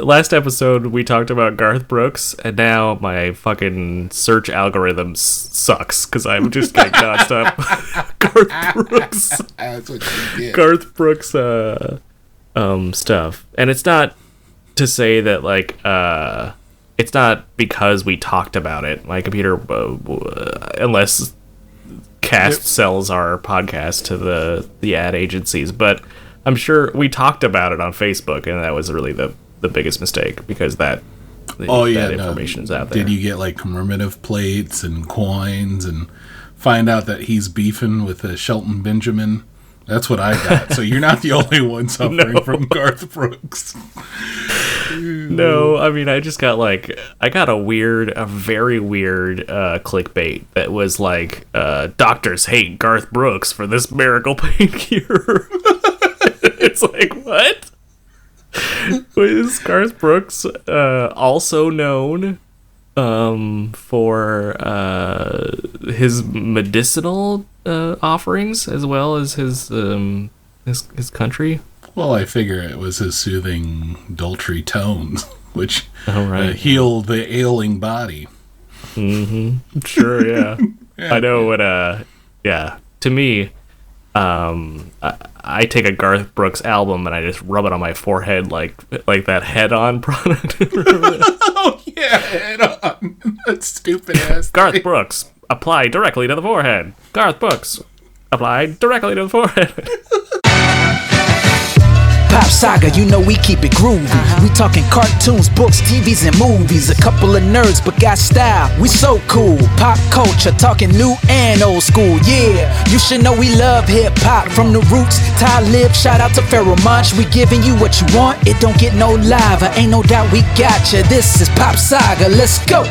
last episode we talked about Garth Brooks, and now my fucking search algorithm sucks because I'm just getting nonstop Garth Brooks, That's what you get. Garth Brooks uh, um, stuff, and it's not to say that like uh, it's not because we talked about it. My computer, uh, unless Cast sells our podcast to the the ad agencies, but I'm sure we talked about it on Facebook, and that was really the the biggest mistake because that oh yeah, that no. information's out there. Did you get like commemorative plates and coins and find out that he's beefing with uh, Shelton Benjamin? That's what I got. so you're not the only one suffering No. from Garth Brooks. No, I mean I just got like I got a weird, a very weird uh, clickbait that was like uh, doctors hate Garth Brooks for this miracle pain cure. it's like what? Was Garth Brooks uh, also known um, for uh, his medicinal uh, offerings as well as his um, his his country? Well, I figure it was his soothing, dultry tones, which Oh, right. uh, heal the ailing body. Sure, yeah. I know what uh yeah. To me, um I, I take a Garth Brooks album and I just rub it on my forehead like like that head on product. Oh yeah, head on. that stupid ass. Garth Brooks, apply directly to the forehead. Garth Brooks, apply directly to the forehead. Pop Saga, you know we keep it groovy. Uh-huh. We talking cartoons, books, TVs, and movies. A couple of nerds, but got style. We so cool. Pop culture, talking new and old school. Yeah, you should know we love hip hop from the roots. Talib, shout out to Pharoahe Monch. We giving you what you want. It don't get no lava. Ain't no doubt we got you. This is Pop Saga. Let's go.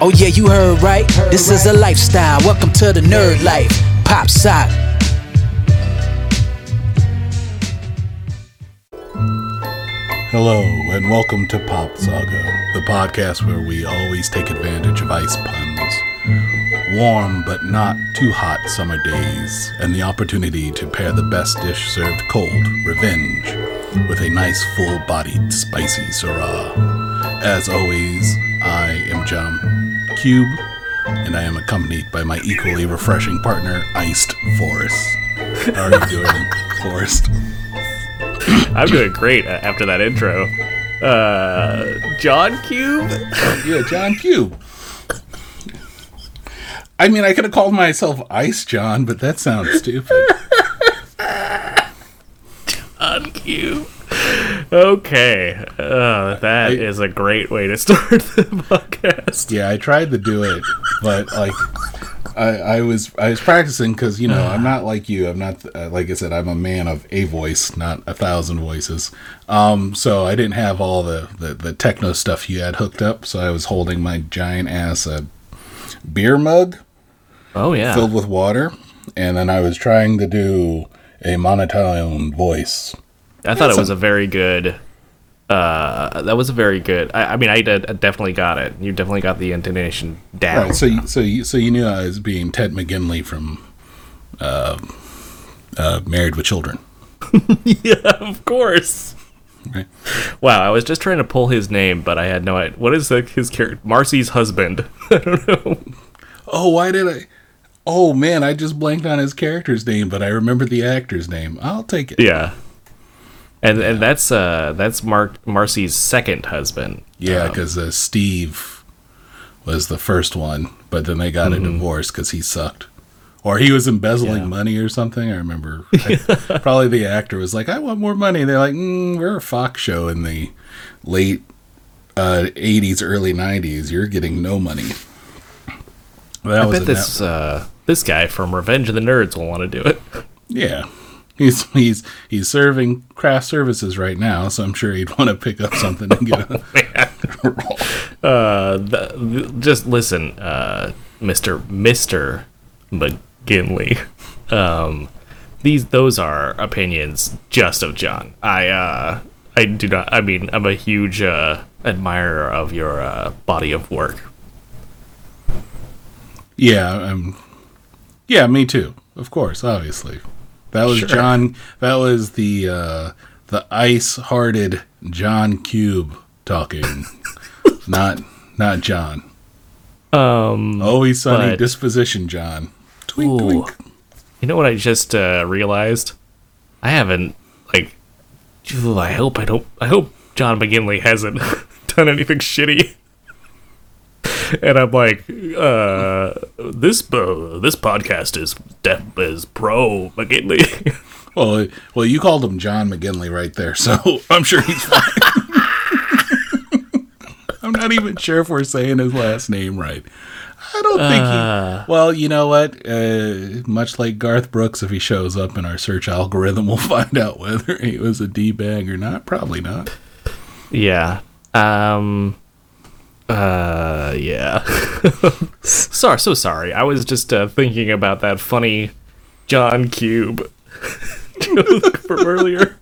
Oh yeah, you heard right. This is a lifestyle. Welcome to the nerd life. Pop Saga. Hello, and welcome to Pop Saga, the podcast where we always take advantage of ice puns. Warm but not too hot summer days, and the opportunity to pair the best dish served cold, revenge, with a nice full bodied spicy Syrah. As always, I am John Cube, and I am accompanied by my equally refreshing partner, Iced Forest. How are you doing, Forest? I'm doing great after that intro. Uh John Cube? Yeah, John Cube. I mean, I could have called myself Ice John, but that sounds stupid. John Cube. Okay. Uh, that is a great way to start the podcast. yeah, I tried to do it, but like, I, I was I was practicing because you know I'm not like you. I'm not uh, like I said. I'm a man of a voice, not a thousand voices. Um, so I didn't have all the the, the techno stuff you had hooked up. So I was holding my giant ass uh, beer mug Oh yeah. filled with water, and then I was trying to do a monotone voice. I thought it was a very good. Uh, that was a very good. I, I mean, I, I definitely got it. You definitely got the intonation down. Right. So, you, so you, so you knew I was being Ted McGinley from uh, uh, Married with Children, yeah, of course. right? Wow, I was just trying to pull his name, but I had no idea. What is the, his character? Marcy's husband. I don't know. Oh, why did I? Oh man, I just blanked on his character's name, but I remember the actor's name. I'll take it. Yeah. And and that's uh that's Mark Marcy's second husband. Yeah, Um, because uh, Steve was the first one, but then they got a divorce because he sucked, or he was embezzling Yeah. money or something. I remember. I- probably the actor was like, "I want more money." They're like, mm, "We're a Fox show in the late uh, '80s, early '90s. You're getting no money." That I bet this uh this guy from Revenge of the Nerds will want to do it. yeah. He's he's he's serving craft services right now, so I'm sure he'd want to pick up something and get a role. Uh, the, just listen, uh, Mister Mister McGinley. Um, these those are opinions just of John. I uh, I do not. I mean, I'm a huge uh, admirer of your uh, body of work. Yeah, um, yeah, me too. Of course, obviously. That was Sure. John. That was the uh, the ice-hearted John Cube talking, not not John. Um, Always sunny But- disposition, John. Twink Ooh. twink. you know what I just uh, realized? I haven't like. Ooh, I hope I don't. I hope John McGinley hasn't done anything shitty. And I'm like, uh, this uh, this podcast is def- is pro McGinley. Well, well, you called him John McGinley right there, so I'm sure he's fine. I'm not even sure if we're saying his last name right. I don't think Uh. he. Well, you know what? Uh, much like Garth Brooks, if he shows up in our search algorithm, we'll find out whether he was a d bag or not. Probably not. Yeah. Um uh yeah. sorry, so sorry. I was just uh, thinking about that funny John Cube joke from earlier.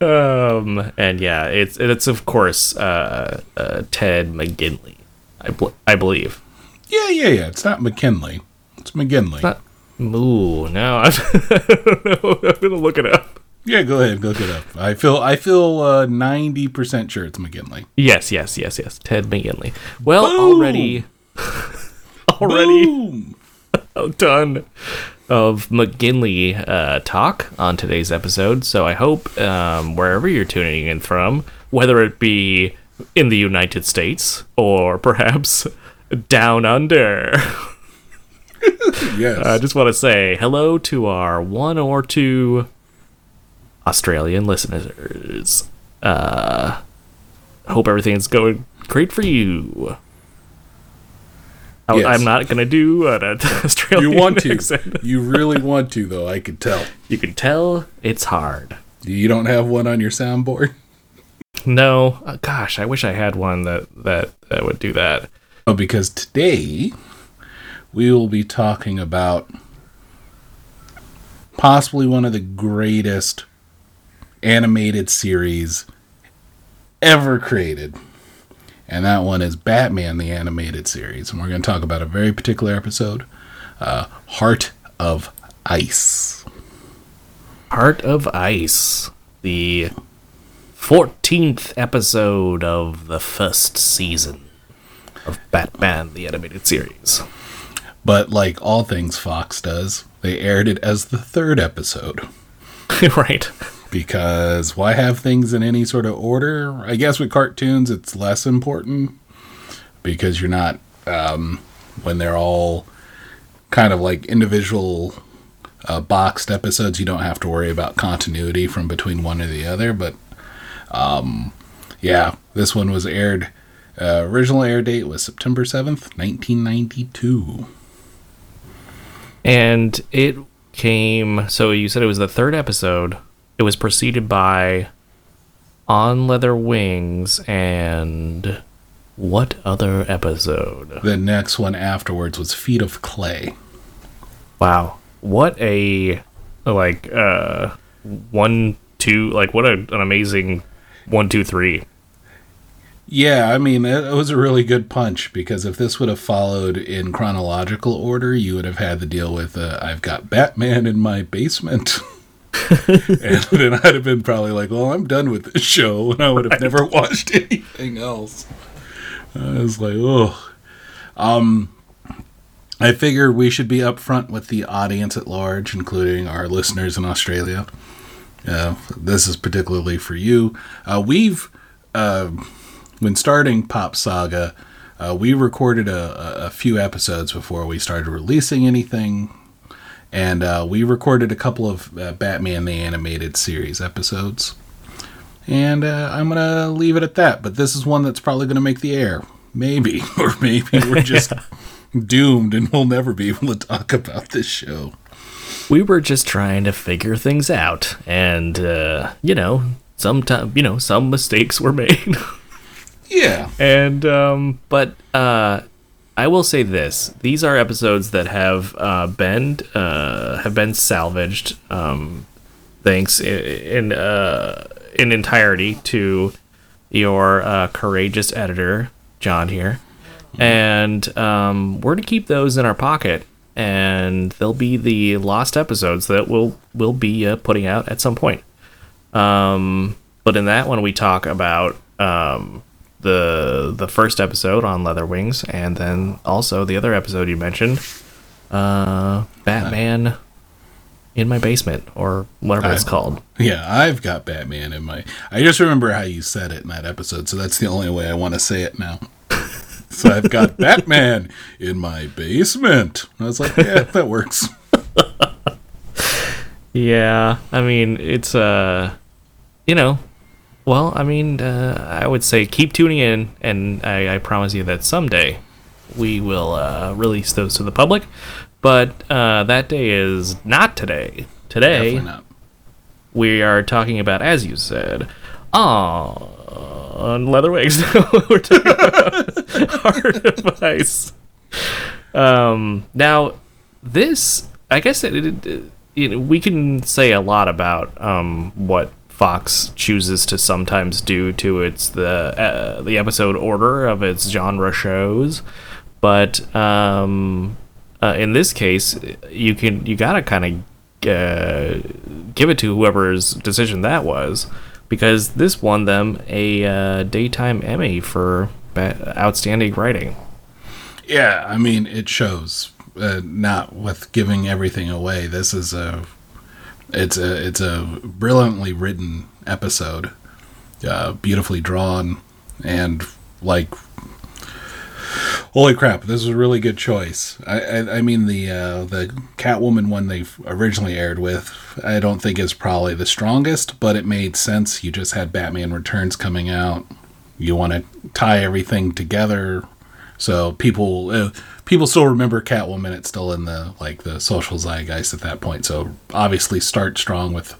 um and yeah, it's it's of course uh, uh Ted McGinley. I bl- I believe. Yeah, yeah, yeah. It's not McKinley. It's McGinley. Not Ooh, now I'm, I don't know. I'm gonna look it up. Yeah, go ahead, look it up. I feel I feel ninety percent sure it's McGinley. Yes, yes, yes, yes. Ted McGinley. Well, Boom! already already ton of McGinley uh, talk on today's episode. So I hope um, wherever you're tuning in from, whether it be in the United States or perhaps down under, Yes. I just want to say hello to our one or two Australian listeners. Uh, hope everything's going great for you. I, Yes. I'm not gonna do an Australian you want to. accent. You really want to, though. I could tell. You can tell it's hard. You don't have one on your soundboard? No, uh, gosh, I wish I had one that that, that would do that. Oh, because today we will be talking about possibly one of the greatest animated series ever created. And that one is Batman the Animated Series. And we're going to talk about a very particular episode uh, Heart of Ice. Heart of Ice, the fourteenth episode of the first season of Batman the Animated Series. But like all things Fox does, they aired it as the third episode. right. Because why have things in any sort of order? I guess with cartoons, it's less important because you're not um, when they're all kind of like individual uh, boxed episodes. You don't have to worry about continuity from between one or the other. But um, yeah, this one was aired. Uh, original air date was September seventh, nineteen ninety two. And it came. So you said it was the third episode. It was preceded by On Leather Wings and what other episode? The next one afterwards was Feet of Clay. Wow. What a like uh one two like what a, an amazing one two three. Yeah, I mean, it it was a really good punch because if this would have followed in chronological order, you would have had to deal with uh, I've got Batman in my basement. and then I'd have been probably like, well, I'm done with this show, and I would have never watched anything else. I was like, oh. Um, I figure we should be upfront with the audience at large, including our listeners in Australia. Uh, this is particularly for you. Uh, we've uh, when starting Pop Saga, uh, we recorded a- a few episodes before we started releasing anything, and uh, we recorded a couple of uh, Batman the Animated Series episodes. And uh, I'm gonna leave it at that. But this is one that's probably gonna make the air, maybe, or maybe we're just doomed and we'll never be able to talk about this show. We were just trying to figure things out and uh you know, sometimes you know, some mistakes were made. Yeah, and um but uh I will say this: these are episodes that have uh, been uh, have been salvaged, um, thanks in in, uh, in entirety to your uh, courageous editor, John here, and um, we're to keep those in our pocket, and they'll be the lost episodes that we'll we'll be uh, putting out at some point. Um, but in that one, we talk about um, the the first episode on Leather Wings, and then also the other episode you mentioned, uh, Batman in my basement or whatever it's called. Yeah, I've got Batman in my. I just remember how you said it in that episode, so that's the only way I want to say it now. so I've got Batman in my basement. I was like, yeah, that works. Yeah, I mean it's uh, you know, well, I mean, uh, I would say keep tuning in, and I, I promise you that someday we will uh, release those to the public. But uh, that day is not today. Today not. we are talking about, as you said, on leather wigs. We're talking about Heart of Ice. Um, now, this, I guess, it, it, it- you know, we can say a lot about um, what Fox chooses to sometimes do to its the uh, the episode order of its genre shows, but um, uh, in this case, you can you gotta kind of uh, give it to whoever's decision that was, because this won them a uh, daytime Emmy for outstanding writing. Yeah, I mean, it shows. Uh, not with giving everything away. This is a, it's a, it's a brilliantly written episode, uh, beautifully drawn, and like, holy crap, this is a really good choice. I, I, I mean, the uh, the Catwoman one they originally aired with, I don't think is probably the strongest, but it made sense. You just had Batman Returns coming out. You want to tie everything together so people uh, people still remember Catwoman. It's still in the like the social zeitgeist at that point. So obviously start strong with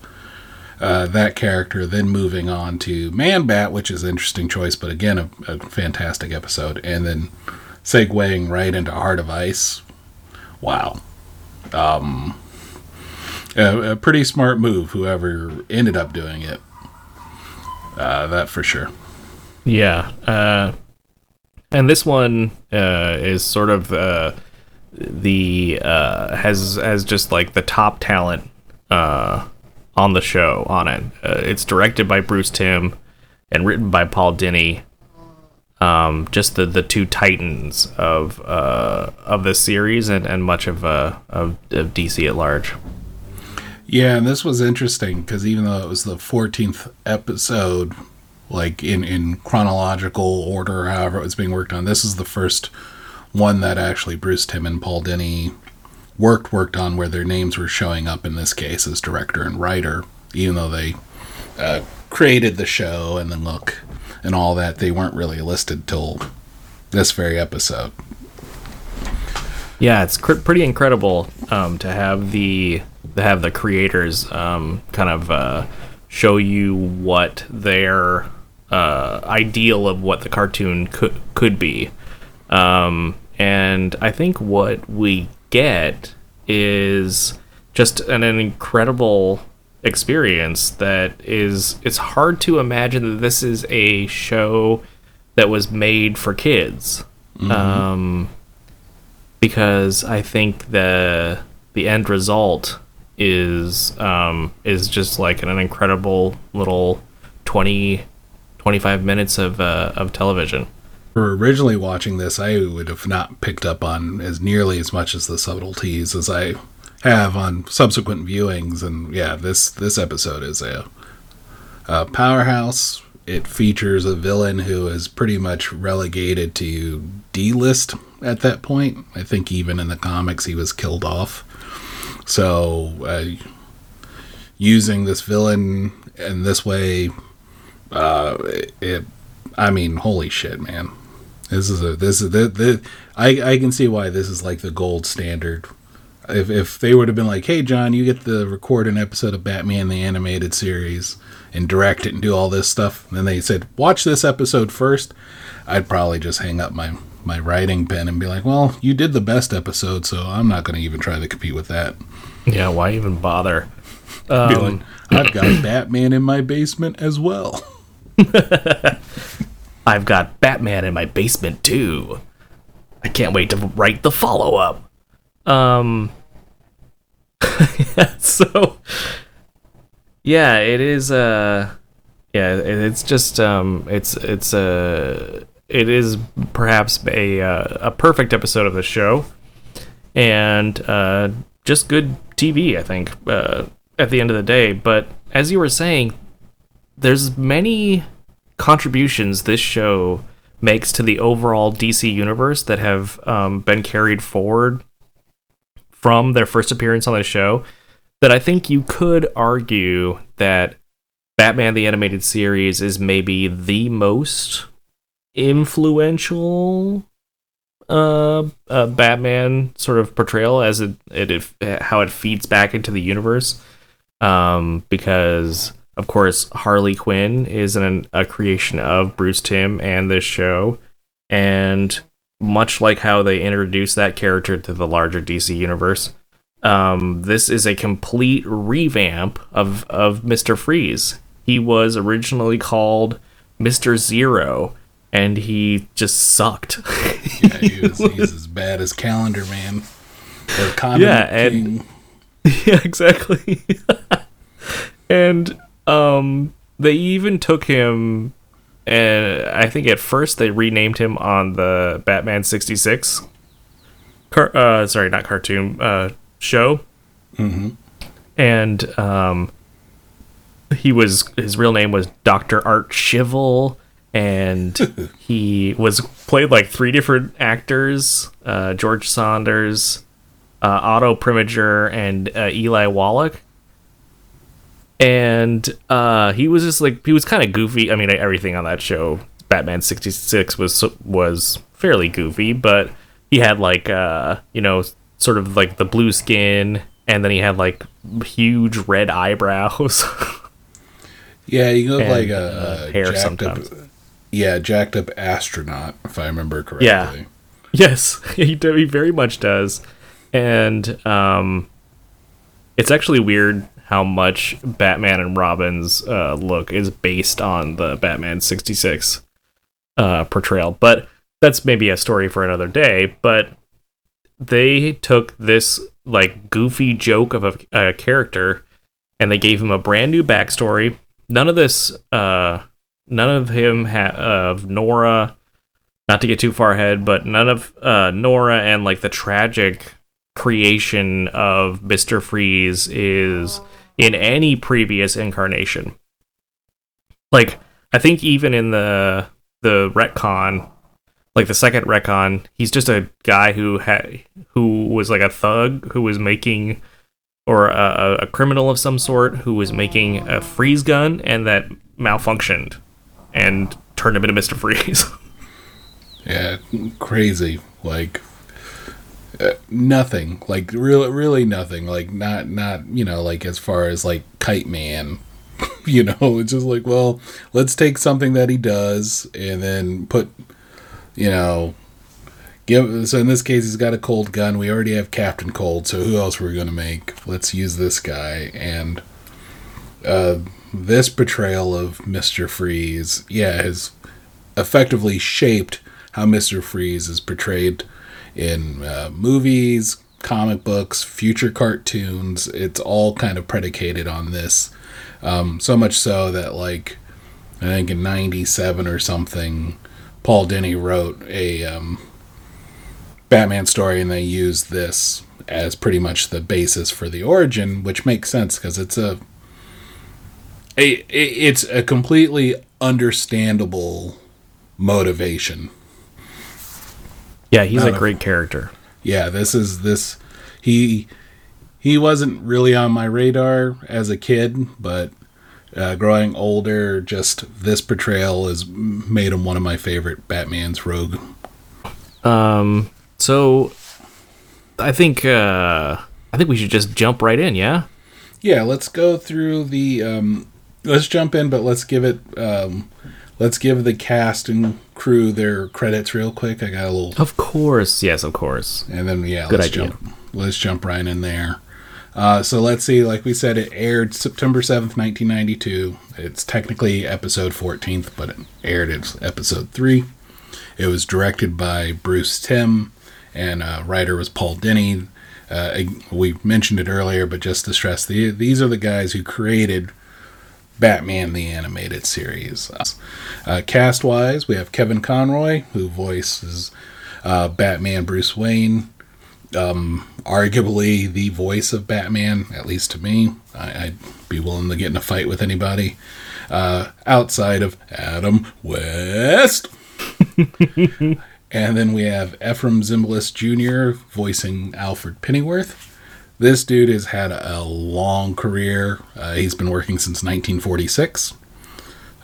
uh, that character, then moving on to Man Bat, which is an interesting choice, but again a, a fantastic episode, and then segueing right into Heart of Ice. Wow, um, a, a pretty smart move. Whoever ended up doing it, uh, that for sure. Yeah. Uh, and this one uh, is sort of uh, the uh, has has just like the top talent uh, on the show on it. Uh, it's directed by Bruce Timm and written by Paul Dini. Um, just the, the two titans of uh, of this series and, and much of, of of DC at large. Yeah, and this was interesting because even though it was the 14th episode, like in, in chronological order, however it was being worked on, this is the first one that actually Bruce Timm and Paul Dini worked worked on where their names were showing up in this case as director and writer, even though they uh, created the show and the look and all that, they weren't really listed till this very episode. Yeah, it's cr- pretty incredible um, to have the to have the creators um, kind of uh, show you what their uh, ideal of what the cartoon could could be, um, and I think what we get is just an, an incredible experience that is it's hard to imagine that this is a show that was made for kids. Um, because I think the the end result is um, is just like an incredible little 20, 25 minutes of uh, of television. For originally watching this, I would have not picked up on as nearly as much as the subtleties as I have on subsequent viewings. And yeah, this this episode is a, a powerhouse. It features a villain who is pretty much relegated to D list at that point. I think even in the comics he was killed off. So uh, using this villain in this way, uh, it, I mean, holy shit, man. This is a this is the, the I I can see why this is like the gold standard. If if they would have been like, "Hey John, you get to record an episode of Batman the animated series and direct it and do all this stuff," and then they said, "Watch this episode first, I'd probably just hang up my my writing pen and be like, "Well, you did the best episode, so I'm not going to even try to compete with that." Yeah, why even bother? Um, I've got Batman in my basement as well. I've got Batman in my basement too. I can't wait to write the follow up. Um so yeah, it is uh yeah, it- it's just um, it's it's a it is perhaps a uh, a perfect episode of the show, and uh, just good TV. I think uh, at the end of the day. But as you were saying, there's many contributions this show makes to the overall DC universe that have um, been carried forward from their first appearance on the show. That I think you could argue that Batman the Animated Series is maybe the most influential uh, uh Batman sort of portrayal as it, it it how it feeds back into the universe um because of course Harley Quinn is an, a creation of Bruce Timm and this show and much like how they introduced that character to the larger DC universe um, this is a complete revamp of of Mr. Freeze. He was originally called Mr. Zero, and he just sucked. Yeah, he was, he's as bad as Calendar Man. Or Condiment Yeah, and- King. yeah, exactly. and um, they even took him, and I think at first they renamed him on the Batman sixty six. Car- uh, sorry, not cartoon. Uh, show. Mm-hmm. And um, he was his real name was Doctor Art Schivel, and he was played like three different actors: uh, George Sanders, uh, Otto Preminger, and uh, Eli Wallach. And uh, he was just like he was kind of goofy. I mean, everything on that show, Batman sixty six, was was fairly goofy, but he had like uh, you know sort of like the blue skin, and then he had like huge red eyebrows. Yeah, you look and, like a, uh, hair sometimes. Up, yeah, jacked up astronaut, if I remember correctly. Yeah. Yes, he, he very much does. And um, it's actually weird how much Batman and Robin's uh, look is based on the Batman 66 uh, portrayal. But that's maybe a story for another day. But they took this like goofy joke of a, a character and they gave him a brand new backstory. None of this, uh, none of him of Nora not to get too far ahead, but none of uh, Nora and like the tragic creation of Mister Freeze is in any previous incarnation. Like I think even in the the retcon, like the second retcon, he's just a guy who had who was like a thug who was making or a, a criminal of some sort who was making a freeze gun and that malfunctioned and turned him into Mister Freeze. Yeah, crazy. Like uh, nothing. Like really, really nothing. Like not, not you know, like as far as like Kite Man. you know, it's just like, well, let's take something that he does and then put, you know, give. So in this case, he's got a cold gun. We already have Captain Cold. So who else were we gonna make? Let's use this guy and. Uh, this portrayal of Mister Freeze, yeah, has effectively shaped how Mr. Freeze is portrayed in uh, movies, comic books, future cartoons. It's all kind of predicated on this. Um, so much so that, like, I think in 97 or something, Paul Dini wrote a um, Batman story and they used this as pretty much the basis for the origin, which makes sense because it's a, a it's a completely understandable motivation. Yeah, he's Not a a- great character. Yeah, this is this he he wasn't really on my radar as a kid, but uh, growing older, just this portrayal has made him one of my favorite Batman's rogue. Um, so I think uh, I think we should just jump right in. Yeah. Yeah, let's go through the um let's jump in, but let's give it um let's give the cast and crew their credits real quick. I got a little Of course. Yes, of course. And then yeah, Good let's idea. jump let's jump right in there. Uh, so let's see, like we said, it aired September seventh, nineteen ninety two. It's technically episode fourteenth, but it aired as episode three. It was directed by Bruce Timm, and uh, writer was Paul Dini. Uh, we mentioned it earlier, but just to stress, the, these are the guys who created Batman the Animated Series. Uh, cast wise, we have Kevin Conroy, who voices uh, Batman Bruce Wayne. Um, arguably the voice of Batman, at least to me. I, would be willing to get in a fight with anybody uh, outside of Adam West. and then we have Efrem Zimbalist Jr. voicing Alfred Pennyworth. This dude has had a long career. Uh, he's been working since 1946.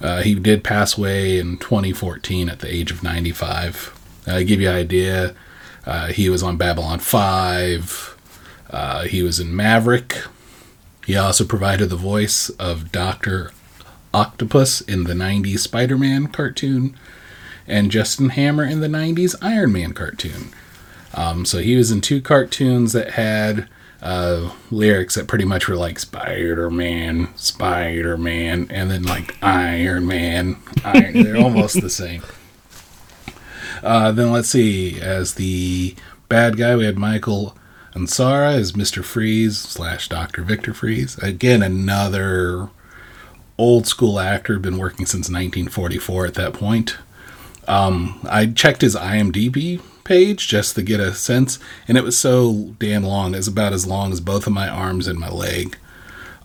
Uh, he did pass away in 2014 at the age of 95. Uh, I give you an idea. Uh, he was on Babylon 5. Uh, he was in Maverick. He also provided the voice of Dr. Octopus in the 90s Spider Man cartoon and Justin Hammer in the 90s Iron Man cartoon. Um, so he was in two cartoons that had uh, lyrics that pretty much were like Spider Man, Spider Man, and then like Iron Man. Iron, they're almost the same. Uh, then let's see. As the bad guy, we had Michael Ansara as Mr. Freeze slash Dr. Victor Freeze. Again, another old school actor, been working since 1944 at that point. Um, I checked his IMDb page just to get a sense, and it was so damn long. It's about as long as both of my arms and my leg.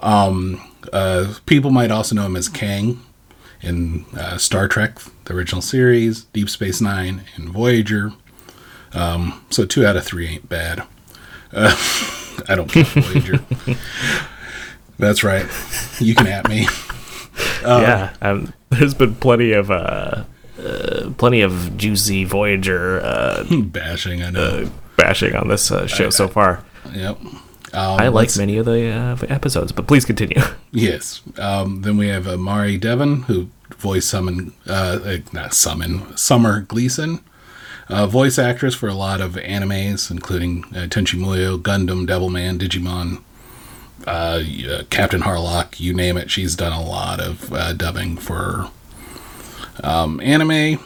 Um, uh, people might also know him as Kang in uh, Star Trek, the original series, Deep Space Nine, and Voyager. Um, so two out of three ain't bad. Uh, I don't count Voyager. That's right. You can at me. Uh, yeah, um, there's been plenty of uh, uh, plenty of juicy Voyager uh, bashing. I know uh, bashing on this uh, show I, so far. Yep. Um, I like many of the uh, episodes, but please continue. Yes. Um, then we have Mari Devon, who voiced summon, not summon, Summer Gleason. voice actress for a lot of animes, including Tenchi Muyo, Gundam, Devilman, Digimon, uh, Captain Harlock, you name it. She's done a lot of uh, dubbing for um, anime.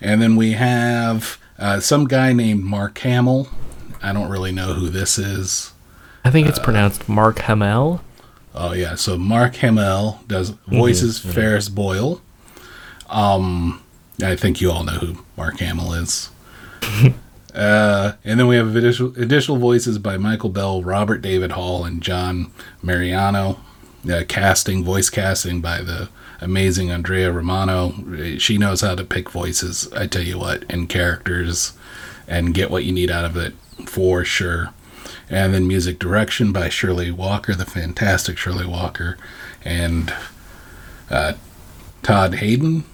And then we have uh, some guy named Mark Hamill. I don't really know who this is. I think it's uh, pronounced Mark Hamill. Oh yeah, so Mark Hamill does voices mm-hmm. Ferris Boyle. Um, I think you all know who Mark Hamill is. uh, and then we have additional, additional voices by Michael Bell, Robert David Hall, and John Mariano. Uh, casting, voice casting by the amazing Andrea Romano. She knows how to pick voices, I tell you what, and characters and get what you need out of it for sure. And then music direction by Shirley Walker, the fantastic Shirley Walker, and uh, Todd Hayden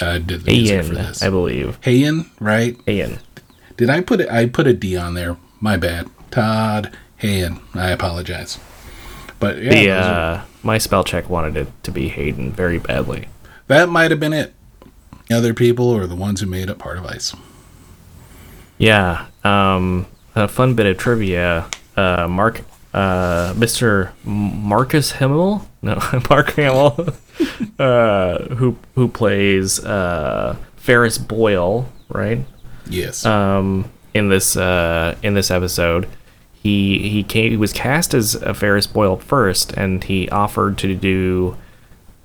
uh, did the music for this. I believe. Hayen, right? Hayen. Did I put it? I put a D on there. My bad. Todd Hayen. I apologize. But yeah, the, uh, my spell check wanted it to be Hayden very badly. That might have been it. Other people or the ones who made up part of Ice. Yeah. Um, a fun bit of trivia. Uh, Mark, uh, Mr. Marcus Hamill, no, Mark Hamill, uh, who who plays uh, Ferris Boyle, right? Yes. Um, in this uh, in this episode, he he came he was cast as a Ferris Boyle first, and he offered to do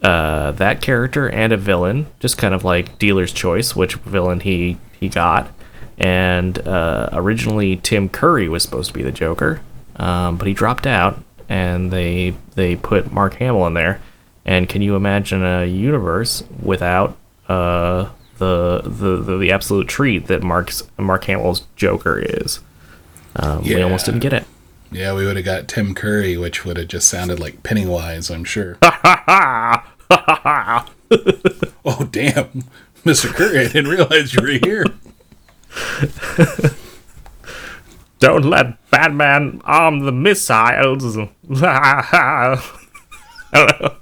uh, that character and a villain, just kind of like dealer's choice, which villain he he got. And uh, originally Tim Curry was supposed to be the Joker, um, but he dropped out, and they they put Mark Hamill in there. And can you imagine a universe without uh, the, the the the absolute treat that Mark's Mark Hamill's Joker is? Um, yeah. We almost didn't get it. Yeah, we would have got Tim Curry, which would have just sounded like Pennywise, I'm sure. oh, damn. Mr. Curry, I didn't realize you were here. Don't let Batman arm the missiles. I don't know.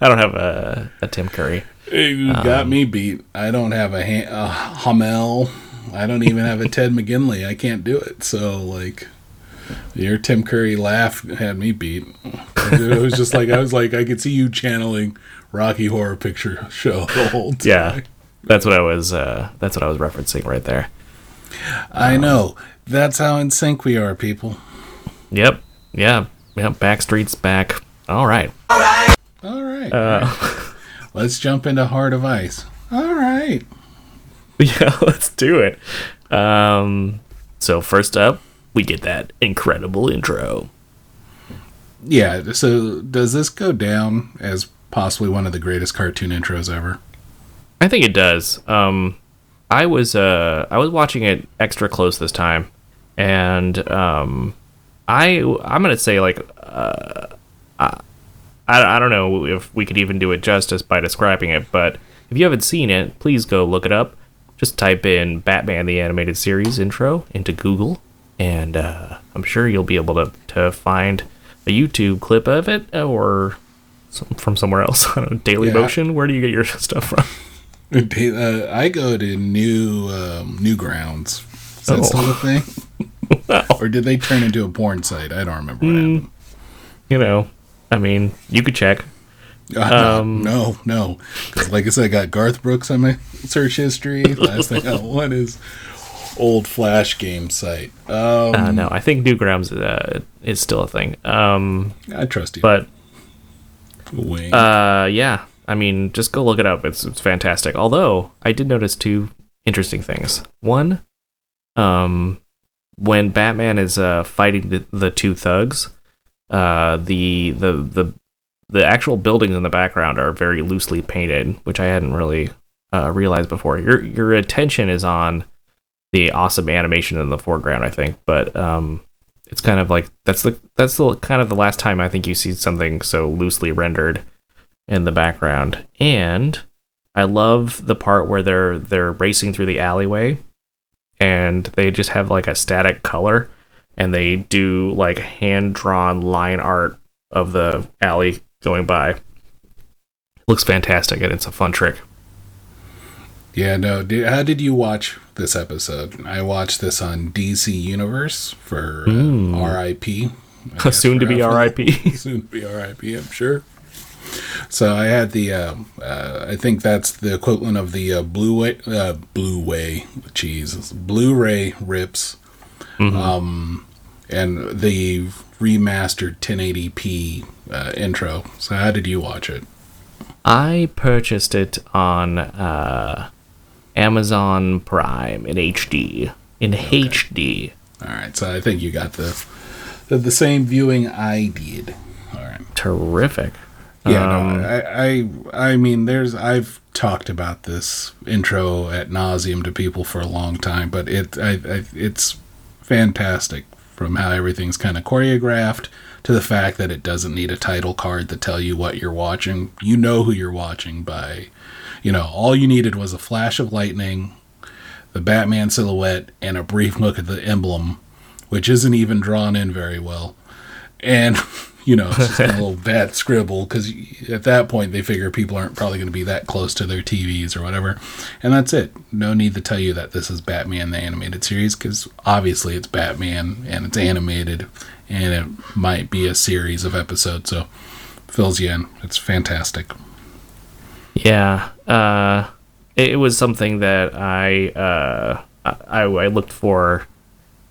I don't have a, a Tim Curry. You got um, me beat. I don't have a, ha- a Hamill. I don't even have a Ted McGinley. I can't do it. So like, your Tim Curry laugh had me beat. It was just like I was like I could see you channeling Rocky Horror Picture Show the whole time. Yeah, that's what I was. Uh, that's what I was referencing right there. I um, know. That's how in sync we are, people. Yep. Yeah. Yep. Backstreet's back. All right. All right. All right. all right. Let's jump into Heart of Ice. All right. Yeah, let's do it. Um, so first up, we get that incredible intro. Yeah. So does this go down as possibly one of the greatest cartoon intros ever? I think it does. Um, I was uh I was watching it extra close this time, and um, I I'm gonna say like uh, I I don't know if we could even do it justice by describing it, but if you haven't seen it, please go look it up. Just type in Batman the Animated Series intro into Google, and uh, I'm sure you'll be able to, to find a YouTube clip of it or some, from somewhere else. I don't know, Daily Yeah. Motion. Where do you get your stuff from? Uh, I go to new um, Newgrounds. Is that Oh. still a thing? Or did they turn into a porn site? I don't remember what Mm. happened. You know, I mean, you could check. Uh, Um, no, no, because like I said, I got Garth Brooks on my search history. Last thing I want is old Flash game site. Um, Uh, no, I think Newgrounds uh, is still a thing. Um, I trust you. but Wink. uh, yeah, I mean, just go look it up. It's it's fantastic. Although I did notice two interesting things. One, um, when Batman is uh, fighting the, the two thugs, uh, the the the the actual buildings in the background are very loosely painted, which I hadn't really uh, realized before. Your your attention is on the awesome animation in the foreground, I think, but um, it's kind of like that's the that's the kind of the last time I think you see something so loosely rendered in the background. And I love the part where they're they're racing through the alleyway and they just have like a static color and they do like hand drawn line art of the alley going by. Looks fantastic and it's a fun trick. yeah, no. Did, how did you watch this episode? I watched this on DC Universe for uh, Mm. RIP. Soon to be. RIP. Soon to be RIP, I'm sure. So I had the, uh, uh, I think that's the equivalent of the uh, Blu-ray, uh, Blu-ray, jeez, Blu-ray rips, um, and the remastered 1080p uh, intro. So how did you watch it? I purchased it on uh, Amazon Prime in HD. In HD. All right, so I think you got the the, the same viewing I did. All right. Terrific. Yeah, Um, no, I, I, I mean, there's, I've talked about this intro at nauseum to people for a long time, but it, I, I, it's fantastic from how everything's kind of choreographed to the fact that it doesn't need a title card to tell you what you're watching. You know who you're watching by, you know, all you needed was a flash of lightning, the Batman silhouette, and a brief look at the emblem, which isn't even drawn in very well. And you know, it's just a little bad scribble because at that point they figure people aren't probably going to be that close to their TVs or whatever, and that's it. No need to tell you that this is Batman the animated series because obviously it's Batman and it's animated, and it might be a series of episodes. So fills you in. It's fantastic. Yeah, uh, it, was something that I uh, I, I looked for,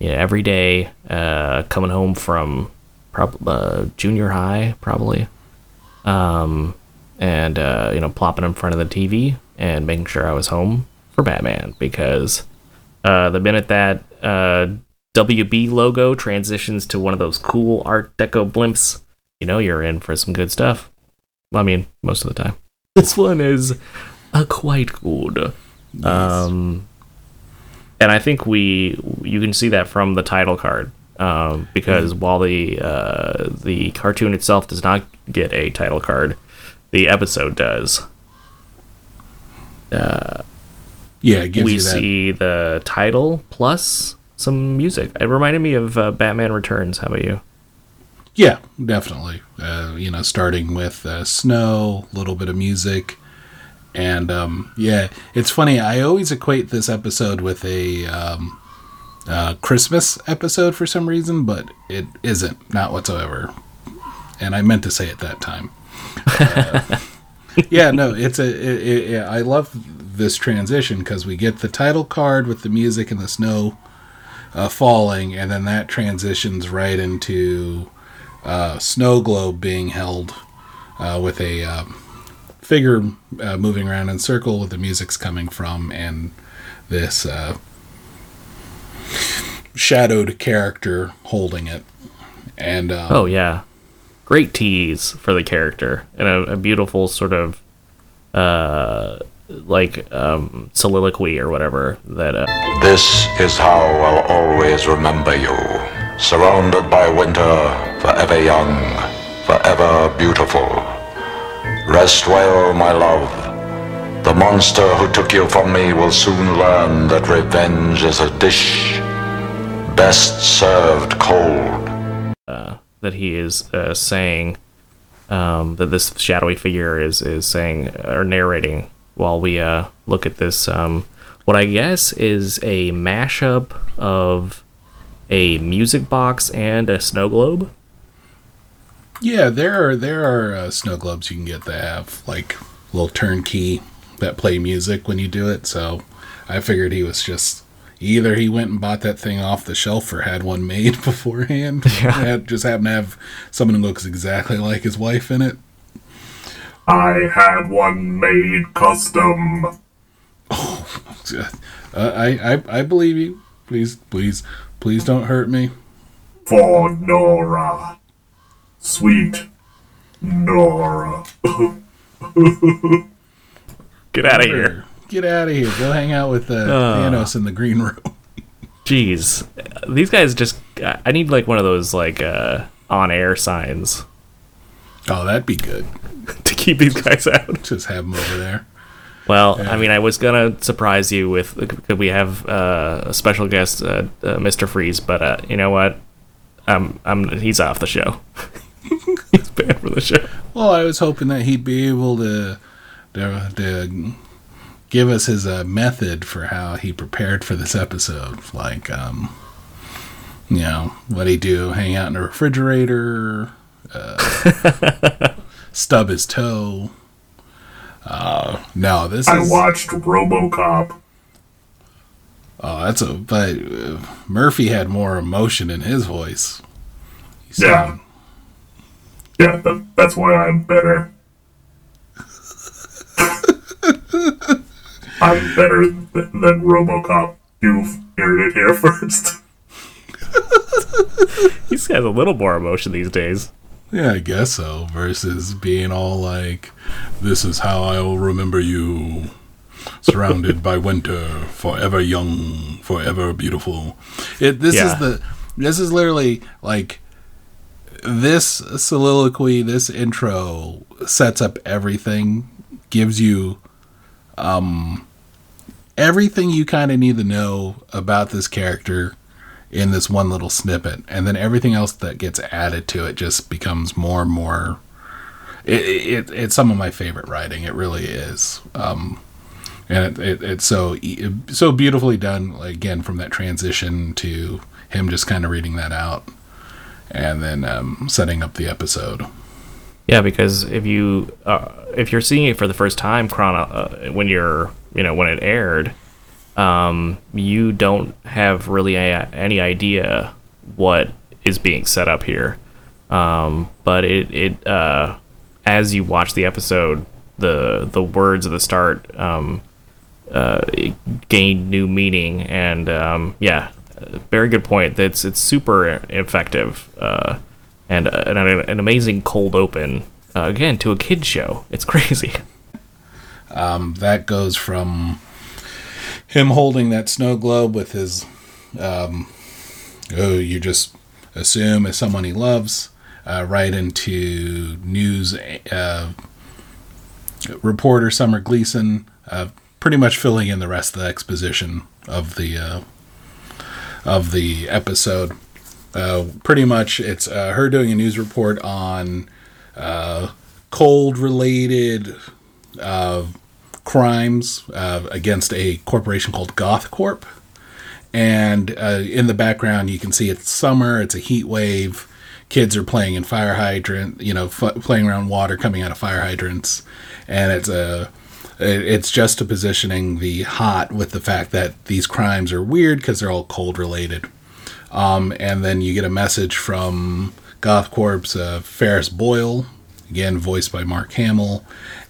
every day uh, coming home from prob- uh, junior high, probably, um, and uh, you know, plopping in front of the TV and making sure I was home for Batman because uh, the minute that uh, WB logo transitions to one of those cool Art Deco blimps, you know, you're in for some good stuff. I mean, most of the time. This one is uh, quite good. Um, and I think we you can see that from the title card um, because while the uh, the cartoon itself does not get a title card, the episode does. Yeah, it gives we see the title plus some music. It reminded me of uh, Batman Returns. How about you? Yeah, definitely. Uh, you know, starting with uh, snow, a little bit of music, and um, yeah, it's funny. I always equate this episode with a um, uh, Christmas episode for some reason, but it isn't, not whatsoever. And I meant to say it that time. Uh, yeah, no, it's a. It, it, yeah, I love this transition because we get the title card with the music and the snow uh, falling, and then that transitions right into uh, snow globe being held uh, with a um, figure uh, moving around in circle with the music's coming from, and this uh, shadowed character holding it. And um, Oh yeah, great tease for the character and a, a beautiful sort of uh like um soliloquy or whatever that uh, This is how I'll always remember you. Surrounded by winter, forever young, forever beautiful. Rest well, my love. The monster who took you from me will soon learn that revenge is a dish best served cold. that he is uh, saying um, that this shadowy figure is is saying or narrating while we uh, look at this um, what I guess is a mashup of a music box and a snow globe. Yeah, there are there are uh, snow globes you can get that have like little turnkey that play music when you do it. So I figured he was just either he went and bought that thing off the shelf or had one made beforehand. Had, just happened to have someone who looks exactly like his wife in it. I had one made custom. Oh, Uh, I, I I believe you. Please please please don't hurt me. for Nora. Sweet Nora. Get out of here. Get out of here. Go hang out with uh, Thanos in the green room. Jeez, these guys just. I need like one of those like uh, on air signs Oh, that'd be good. to keep these guys out. Just have them over there. Well, I mean, I was gonna surprise you with could we have uh, a special guest, uh, uh, Mr. Freeze, but uh, you know what? I'm, I'm, he's off the show. he's banned from the show. Well, I was hoping that he'd be able to to, to give us his uh, method for how he prepared for this episode. Like, um, you know, what he do? Hang out in a refrigerator, uh, stub his toe. Uh, no, this I is. watched Robocop. Oh, that's a. But uh, Murphy had more emotion in his voice. He Yeah. Yeah, that, that's why I'm better. I'm better th- than Robocop. You've heard it here first. He's got a little more emotion these days. Yeah, I guess so. Versus being all like, "This is how I'll remember you, surrounded by winter, forever young, forever beautiful." It. This Yeah. is the. This is literally like. This soliloquy, this intro sets up everything, gives you, um, everything you kind of need to know about this character in this one little snippet, and then everything else that gets added to it just becomes more and more. It, it it's some of my favorite writing. It really is, um, and it, it, it's so so beautifully done. Again, from that transition to him just kind of reading that out, and then um, setting up the episode. Yeah, because if you uh, if you're seeing it for the first time, chrono uh, when you're you know when it aired, um, you don't have really a, any idea what is being set up here. Um, but it it uh, as you watch the episode, the the words at the start um, uh, gain new meaning, and um, yeah, very good point. It's it's super effective. Uh, and, uh, an, amazing cold open uh, again to a kid show. It's crazy. that goes from him holding that snow globe with his um oh you just assume as someone he loves uh, right into news uh, reporter summer gleason uh, pretty much filling in the rest of the exposition of the uh, of the episode uh, pretty much it's uh, her doing a news report on uh, cold related crimes uh, against a corporation called GothCorp. And uh, in the background, you can see it's summer, it's a heat wave. Kids are playing in fire hydrant, you know, f- playing around water coming out of fire hydrants. And it's a. It's just a positioning the hot with the fact that these crimes are weird because they're all cold related. Um, and then you get a message from GothCorp's uh, Ferris Boyle again voiced by Mark Hamill,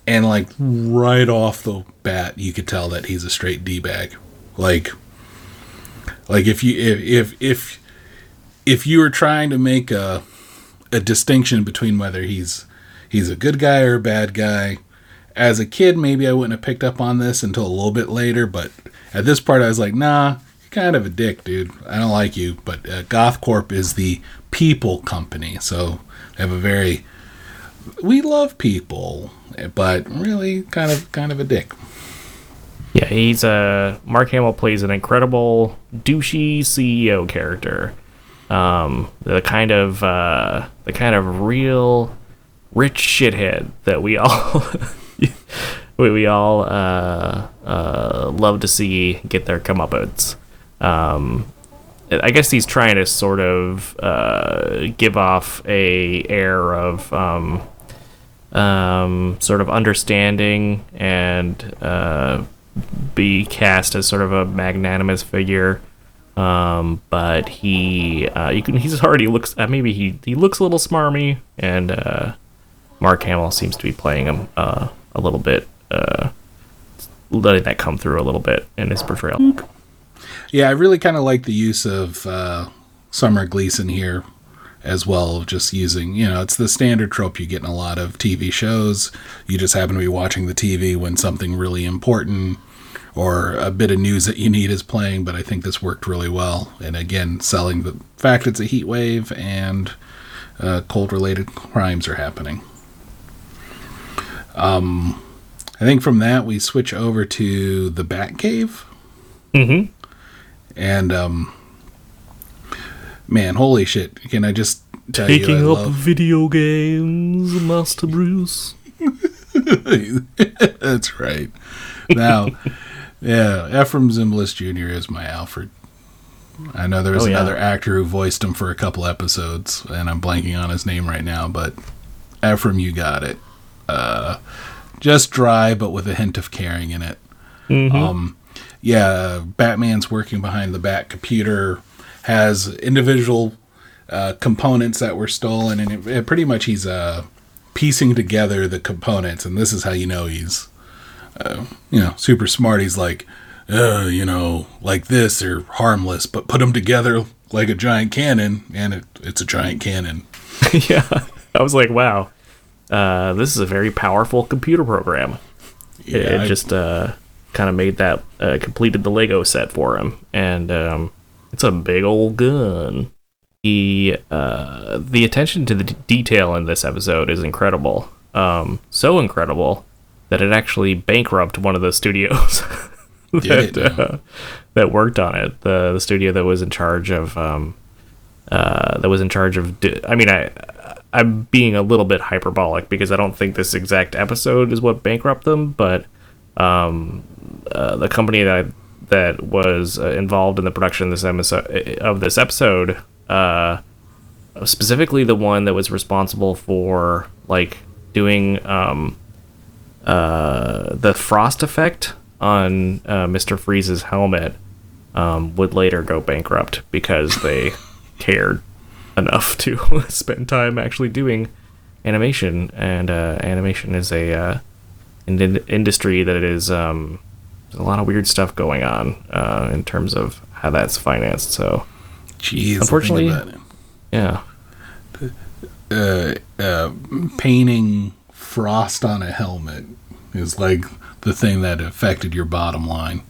and like right off the bat, you could tell that he's a straight d bag. Like, like if you if if if if you were trying to make a a distinction between whether he's he's a good guy or a bad guy. As a kid, maybe I wouldn't have picked up on this until a little bit later, but at this part, I was like, nah, kind of a dick, dude. I don't like you. But uh, GothCorp is the people company, so they have a very we love people, but really kind of kind of a dick. Yeah, he's a uh, Mark Hamill plays an incredible douchey CEO character. Um, the kind of uh, the kind of real rich shithead that we all we, we all uh, uh, love to see get their comeuppance. Um, I guess he's trying to sort of uh, give off a air of um, um, sort of understanding and uh, be cast as sort of a magnanimous figure. Um, but he, uh, you can, he's already looks, uh, maybe he, he looks a little smarmy, and uh, Mark Hamill seems to be playing him uh, a little bit, letting that come through a little bit in his portrayal. Yeah, I really kind of like the use of uh, Summer Gleason here as well, just using, you know, it's the standard trope you get in a lot of TV shows. You just happen to be watching the TV when something really important or a bit of news that you need is playing, but I think this worked really well. And again, selling the fact it's a heat wave and uh, cold related crimes are happening. Um, I think from that we switch over to the Batcave. Mm-hmm. And um, man, holy shit! Can I just tell Taking you? up love... video games, Master Bruce. That's right. Now, yeah, Efrem Zimbalist Jr. is my Alfred. I know there was oh, yeah. another actor who voiced him for a couple episodes, and I'm blanking on his name right now, but Efrem, you got it. Uh, just dry, but with a hint of caring in it. Mm-hmm. Um, yeah, Batman's working behind the Bat computer, has individual uh, components that were stolen, and it, it pretty much he's uh, piecing together the components, and this is how you know he's, uh, you know, super smart. He's like, uh, you know, like this, they're harmless, but put them together like a giant cannon, and it, it's a giant cannon. yeah, I was like, wow, uh, this is a very powerful computer program. Yeah, it, it just uh, kind of made that uh, completed the Lego set for him, and um, it's a big old gun. The uh, the attention to the d- detail in this episode is incredible. Um, so incredible that it actually bankrupt one of the studios that uh, that worked on it. The the studio that was in charge of um, uh, that was in charge of. Di- I mean, I I'm being a little bit hyperbolic because I don't think this exact episode is what bankrupt them, but um, uh, the company that that was uh, involved in the production of this episode of this episode, uh, specifically the one that was responsible for like doing um, uh, the frost effect on uh, Mister Freeze's helmet, um, would later go bankrupt because they cared enough to spend time actually doing animation, and uh, animation is a uh, an industry that is um, a lot of weird stuff going on uh, in terms of how that's financed. So, Jeez, unfortunately, yeah. Uh, uh, painting frost on a helmet is like the thing that affected your bottom line.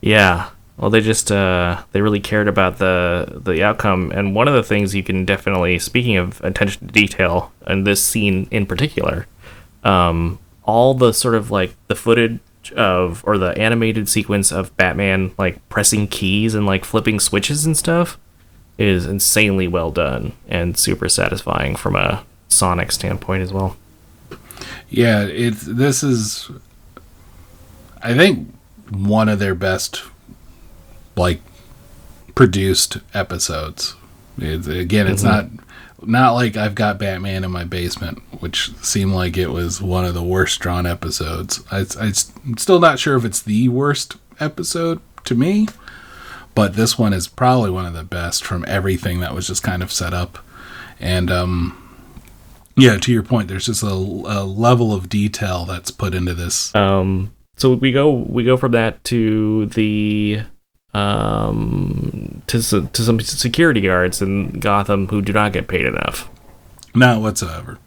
Yeah, well, they just uh, they really cared about the the outcome, and one of the things you can definitely, speaking of attention to detail, and this scene in particular, um, all the sort of like the footage of or the animated sequence of Batman like pressing keys and like flipping switches and stuff is insanely well done and super satisfying from a sonic standpoint as well. Yeah, it's this is I think one of their best like produced episodes. It's, again, it's mm-hmm. not not like I've got Batman in my basement, which seemed like it was one of the worst drawn episodes. I, am still not sure if it's the worst episode to me, but this one is probably one of the best from everything that was just kind of set up. And um, Yeah, to your point, there's just a, a level of detail that's put into this. Um, so we go we go from that to the um to to some security guards in Gotham who do not get paid enough. Not whatsoever.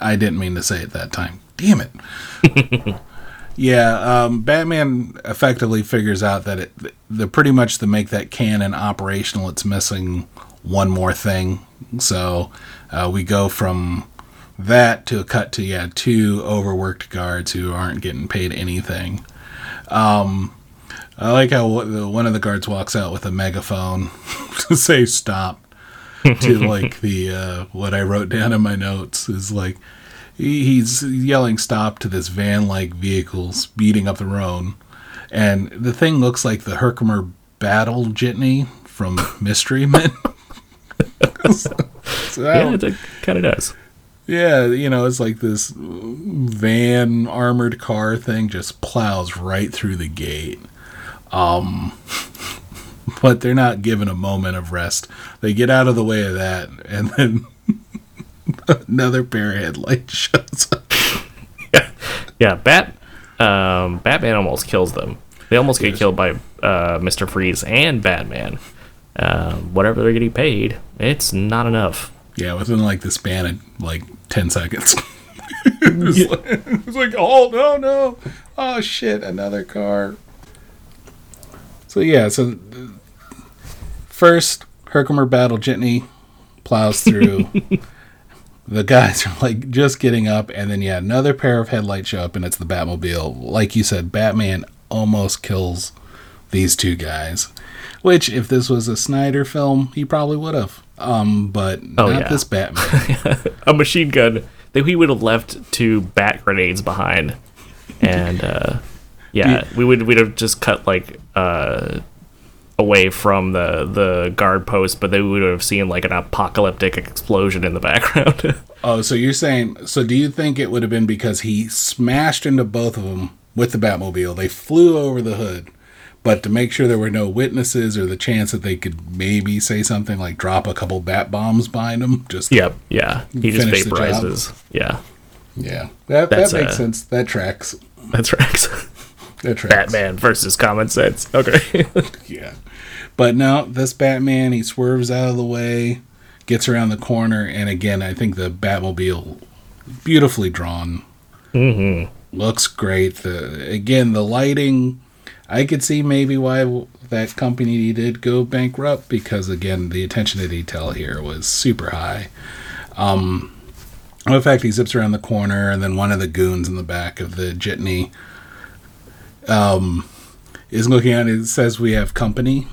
I didn't mean to say it that time. Damn it. yeah, um, Batman effectively figures out that it, the pretty much to make that cannon operational, it's missing one more thing. So uh, we go from that to a cut to yeah two overworked guards who aren't getting paid anything. Um, I like how one of the guards walks out with a megaphone to say stop to like the uh, what I wrote down in my notes is like he's yelling stop to this van-like vehicle speeding up the road, and the thing looks like the Herkimer battle jitney from Mystery Men. so I Yeah, it kind of does. yeah, you know, it's like this van armored car thing just plows right through the gate. Um, but they're not given a moment of rest. They get out of the way of that, and then another pair of headlights shows up. Yeah, yeah. Bat um, Batman almost kills them. They almost get killed by uh, Mister Freeze and Batman. Um, whatever they're getting paid, it's not enough. Yeah, within like the span of like ten seconds. it's, like, it's like, oh no, no, oh shit, another car. So yeah, so first Herkimer battle Jitney plows through. the guys are like just getting up, and then yeah, another pair of headlights show up, and it's the Batmobile. Like you said, Batman almost kills these two guys. Which, if this was a Snyder film, he probably would have. Um, but Oh, not yeah. this Batman. A machine gun that he would have left two bat grenades behind, and uh, yeah, we would we'd have just cut like uh, away from the the guard post, but then we would have seen like an apocalyptic explosion in the background. oh, so you're saying? So do you think it would have been because he smashed into both of them with the Batmobile? They flew over the hood, but to make sure there were no witnesses or the chance that they could maybe say something like drop a couple bat bombs behind him, just yep, yeah, he just Finish the job. vaporizes. Yeah, yeah, that That's, that makes uh, sense. That tracks. That tracks. Batman versus common sense. Okay. Yeah. But no, this Batman, he swerves out of the way, gets around the corner, and again, I think the Batmobile, beautifully drawn, mm-hmm. looks great. The again, the lighting, I could see maybe why that company did go bankrupt because again, the attention to detail here was super high. Um, in fact, he zips around the corner, and then one of the goons in the back of the jitney is looking at it says we have company.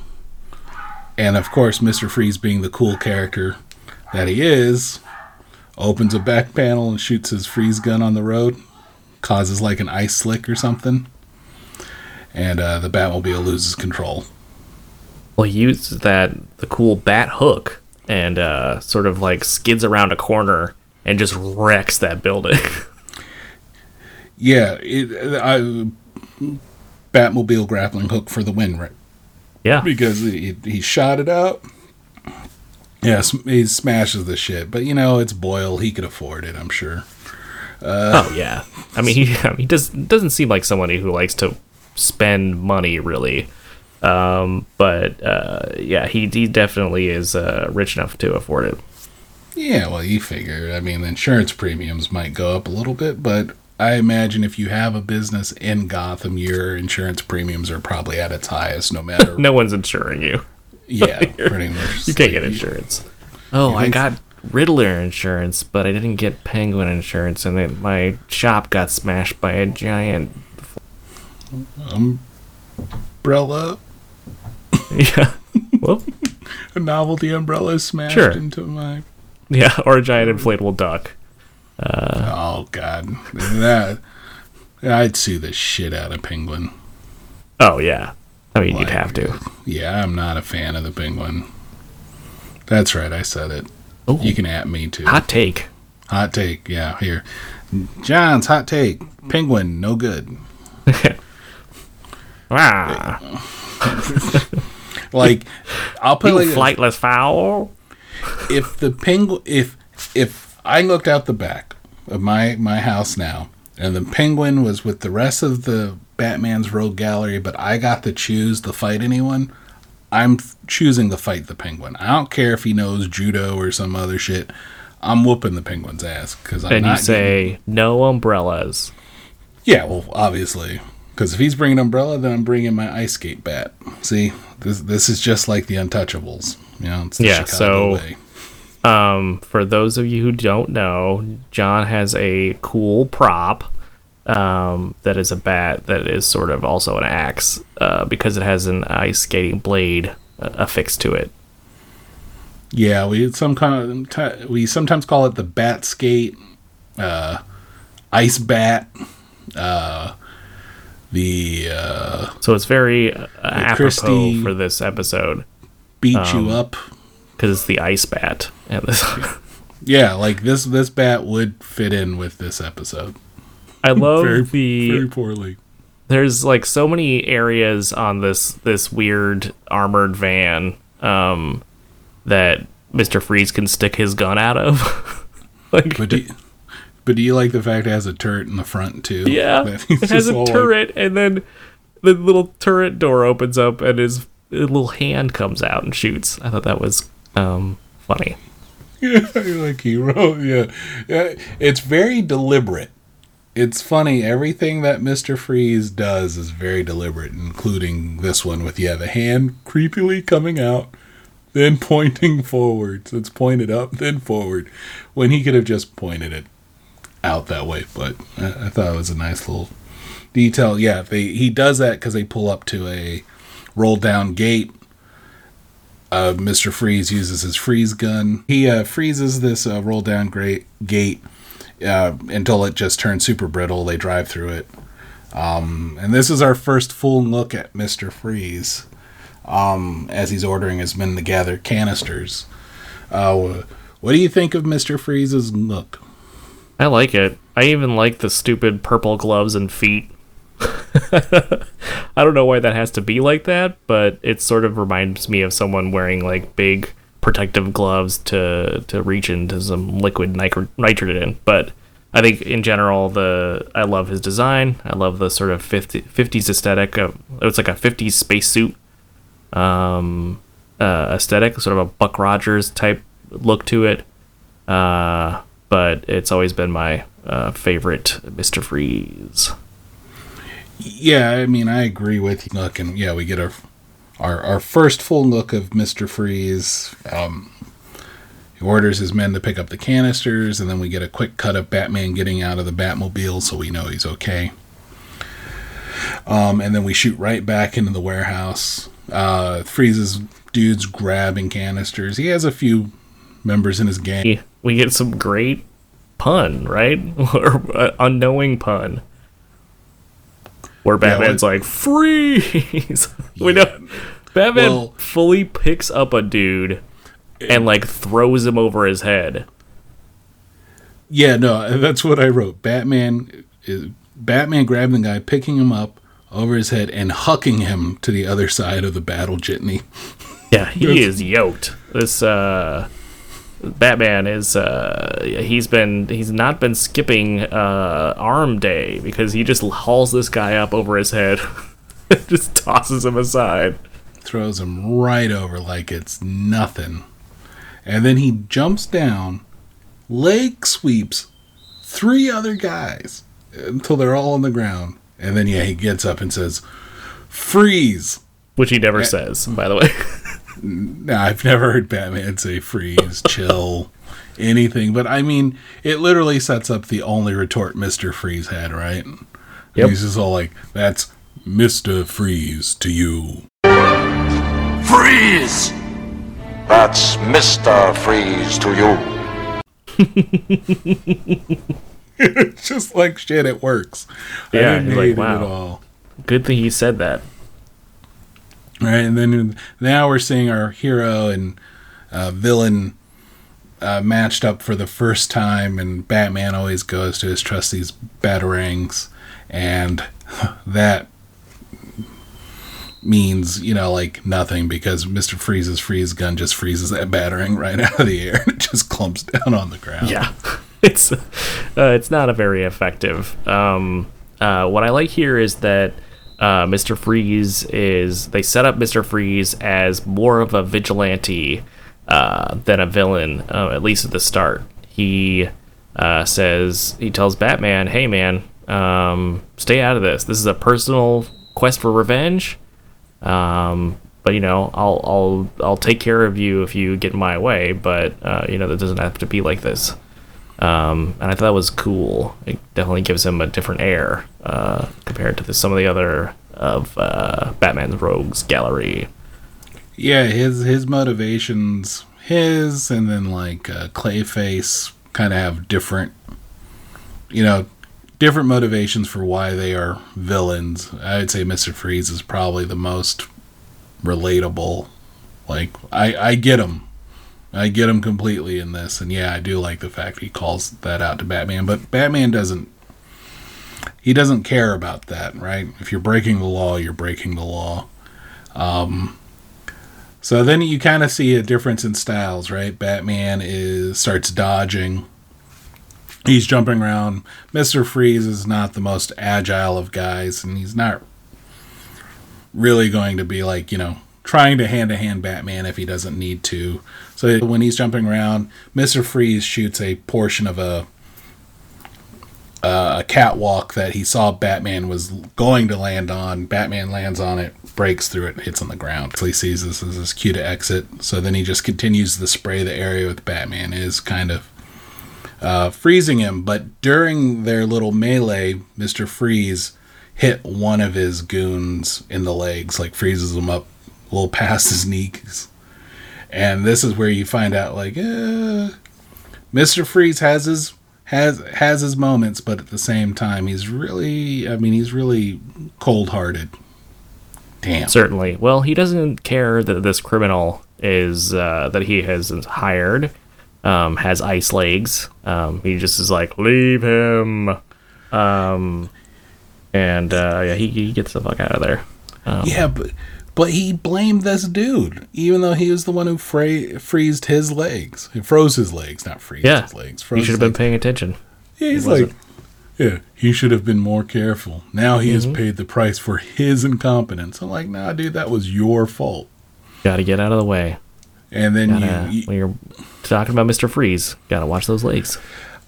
And of course, Mr. Freeze, being the cool character that he is, opens a back panel and shoots his freeze gun on the road, causes like an ice slick or something. And uh, the Batmobile loses control. well, he uses that the cool bat hook and uh, sort of like skids around a corner and just wrecks that building. Yeah, it, I, Batmobile grappling hook for the win, right? yeah, because he, he shot it out. Yeah, he smashes the shit, but you know it's Boyle. He could afford it, I'm sure. oh yeah. I mean, he I mean, he does doesn't seem like somebody who likes to spend money really. Um, but uh, yeah, he he definitely is uh, rich enough to afford it. Yeah, well, you figure. I mean, the insurance premiums might go up a little bit, but I imagine if you have a business in Gotham, your insurance premiums are probably at its highest, no matter. No one's insuring you. Yeah, pretty much. You can't get insurance. Oh, I got Riddler insurance, but I didn't get Penguin insurance, and it, my shop got smashed by a giant. Umbrella, Yeah. Well, a novelty umbrella smashed Sure. into my. yeah, or a giant inflatable duck. Oh God, that I'd sue the shit out of Penguin. Oh yeah. I mean, you'd have to. Yeah, I'm not a fan of the Penguin. That's right, I said it. Ooh. You can at me too. Hot take. Hot take, yeah. Here, John's hot take: Penguin, no good. Ah, Like, I'll put you like flightless fowl. if the penguin, if if I looked out the back of my my house now, and the penguin was with the rest of the Batman's rogue gallery, but I got to choose to fight anyone. I'm choosing to fight the penguin. I don't care if he knows judo or some other shit. I'm whooping the penguin's ass because I'm And you say no umbrellas. yeah, well, obviously, because if he's bringing umbrella, then I'm bringing my ice skate bat. See, this this is just like the Untouchables. You know, it's the Yeah, Chicago so- way. Um, for those of you who don't know, John has a cool prop um, that is a bat that is sort of also an axe uh, because it has an ice skating blade uh, affixed to it. Yeah, we some kind of we sometimes call it the bat skate, uh, ice bat, uh, the uh, So it's very uh, apropos Christie- for this episode beat Um, you up. Because it's the ice bat. Yeah, like this this bat would fit in with this episode I love very the very poorly. there's like so many areas on this this weird armored van um, that Mister Freeze can stick his gun out of. like, But do you, but do you like the fact it has a turret in the front too? yeah, it has a all like- turret, and then the little turret door opens up, and his little hand comes out and shoots. I thought that was um, funny. Yeah, like he wrote. Yeah, yeah. It's very deliberate. It's funny. Everything that Mister Freeze does is very deliberate, including this one with yeah the hand creepily coming out, then pointing forward. So it's pointed up, then forward, when he could have just pointed it out that way. But I, I thought it was a nice little detail. Yeah, they he does that because they pull up to a roll down gate uh, Mr. Freeze uses his freeze gun. He uh, freezes this uh, roll down great gate uh, until it just turns super brittle. They drive through it. Um, and this is our first full look at Mr. Freeze um, as he's ordering his men to gather canisters. Uh, what do you think of Mr. Freeze's look? I like it. I even like the stupid purple gloves and feet. I don't know why that has to be like that, but it sort of reminds me of someone wearing like big protective gloves to to reach into some liquid nitro- nitrogen. But I think in general, the I love his design. I love the sort of 50, 50s aesthetic. Of, it's like a 50s spacesuit um, uh, aesthetic, sort of a Buck Rogers type look to it. Uh, but it's always been my uh, favorite Mr. Freeze. Yeah, I mean, I agree with you. Look, and yeah, we get our our, our first full look of Mister Freeze. Um, he orders his men to pick up the canisters, and then we get a quick cut of Batman getting out of the Batmobile, so we know he's okay. Um, and then we shoot right back into the warehouse. Uh, Freeze's dudes grabbing canisters. He has a few members in his gang. We get some great pun, right? or uh, unknowing pun. Where Batman's like, freeze! we know. Batman Well- fully picks up a dude and like throws him over his head. Yeah, no, that's what I wrote. Batman is Batman grabbing the guy, picking him up over his head, and hucking him to the other side of the battle jitney. Yeah, he is yoked. This uh Batman is uh he's been he's not been skipping uh arm day because he just hauls this guy up over his head just tosses him aside. Throws him right over like it's nothing. And then he jumps down, leg sweeps three other guys until they're all on the ground. And then, yeah, he gets up and says, Freeze! Which he never says, by the way. Now, I've never heard Batman say freeze, chill, anything. But I mean, it literally sets up the only retort Mr. Freeze had, right? Yep. He's just all like, that's Mr. Freeze to you. Freeze! That's Mr. Freeze to you. It's just like shit, it works. I Yeah, didn't he's like, hate it wow. at all. Good thing he said that. Right, and then now we're seeing our hero and uh, villain uh, matched up for the first time, and Batman always goes to his trustees batarangs, and that means you know like nothing because Mister Freeze's freeze gun just freezes that batarang right out of the air and it just clumps down on the ground. Yeah, it's uh, it's not a very effective. Um, uh, what I like here is that uh, Mr. Freeze is they set up Mr. Freeze as more of a vigilante uh, than a villain, uh, at least at the start. He uh, says he tells Batman, "Hey man, um, stay out of this. This is a personal quest for revenge." Um, but you know, I'll I'll I'll take care of you if you get in my way. But uh, you know, that doesn't have to be like this. Um, and I thought that was cool. It definitely gives him a different air uh, compared to the, some of the other of uh, Batman's rogues gallery. Yeah, his his motivations, his and then like uh, Clayface, kind of have different, you know, different motivations for why they are villains. I'd say Mister Freeze is probably the most relatable. Like I I get him. I get him completely in this, and yeah, I do like the fact he calls that out to Batman. But Batman doesn't. He doesn't care about that, right? If you're breaking the law, you're breaking the law. Um, so then you kind of see a difference in styles, right? Batman is starts dodging. He's jumping around. Mister Freeze is not the most agile of guys, and he's not really going to be like you know trying to hand to hand Batman if he doesn't need to. So when he's jumping around, Mister Freeze shoots a portion of a a catwalk that he saw Batman was going to land on. Batman lands on it, breaks through it, hits on the ground. So he sees this as his cue to exit. So then he just continues to spray the area with Batman is kind of uh, freezing him. But during their little melee, Mister Freeze hit one of his goons in the legs, like freezes him up a little past his knees. And this is where you find out, like, uh, Mister Freeze has his has has his moments, but at the same time, he's really, I mean, he's really cold hearted. Damn. Certainly. Well, he doesn't care that this criminal is uh, that he has hired um, has ice legs. Um, he just is like, leave him. Um, and uh, yeah, he, he gets the fuck out of there. Yeah, but but he blamed this dude, even though he was the one who fra- freezed his legs. He froze his legs, not freezed Yeah, his legs. he should have been paying attention. Yeah, he's He like, yeah, he should have been more careful. Now he Mm-hmm. has paid the price for his incompetence. I'm like, nah, dude, that was your fault. Got to get out of the way. And then Gotta, you, you, when you're talking about Mister Freeze, gotta watch those legs.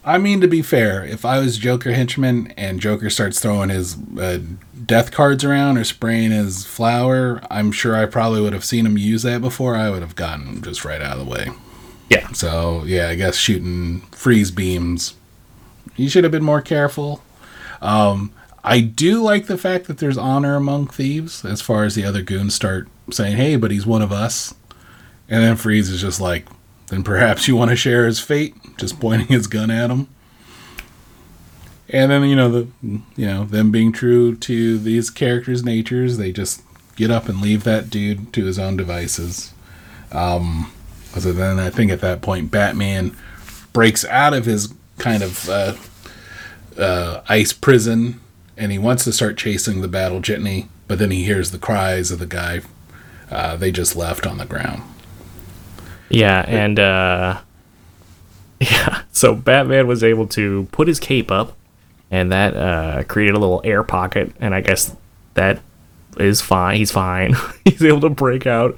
I mean, to be fair, if I was Joker henchman and Joker starts throwing his uh, death cards around or spraying his flower, I'm sure I probably would have seen him use that before. I would have gotten him just right out of the way. Yeah, So yeah, I guess shooting freeze beams. You should have been more careful. Um, I do like the fact that there's honor among thieves, as far as the other goons start saying, "Hey, but he's one of us," and then Freeze is just like, "Then perhaps you want to share his fate," just pointing his gun at him. And then you know the you know them being true to these characters' natures, they just get up and leave that dude to his own devices. Um, So then I think at that point, Batman breaks out of his kind of uh, uh, ice prison and he wants to start chasing the battle jitney, but then he hears the cries of the guy uh, they just left on the ground. yeah, and uh, yeah. So Batman was able to put his cape up, and that uh, created a little air pocket, and I guess that is fine. He's fine. He's able to break out.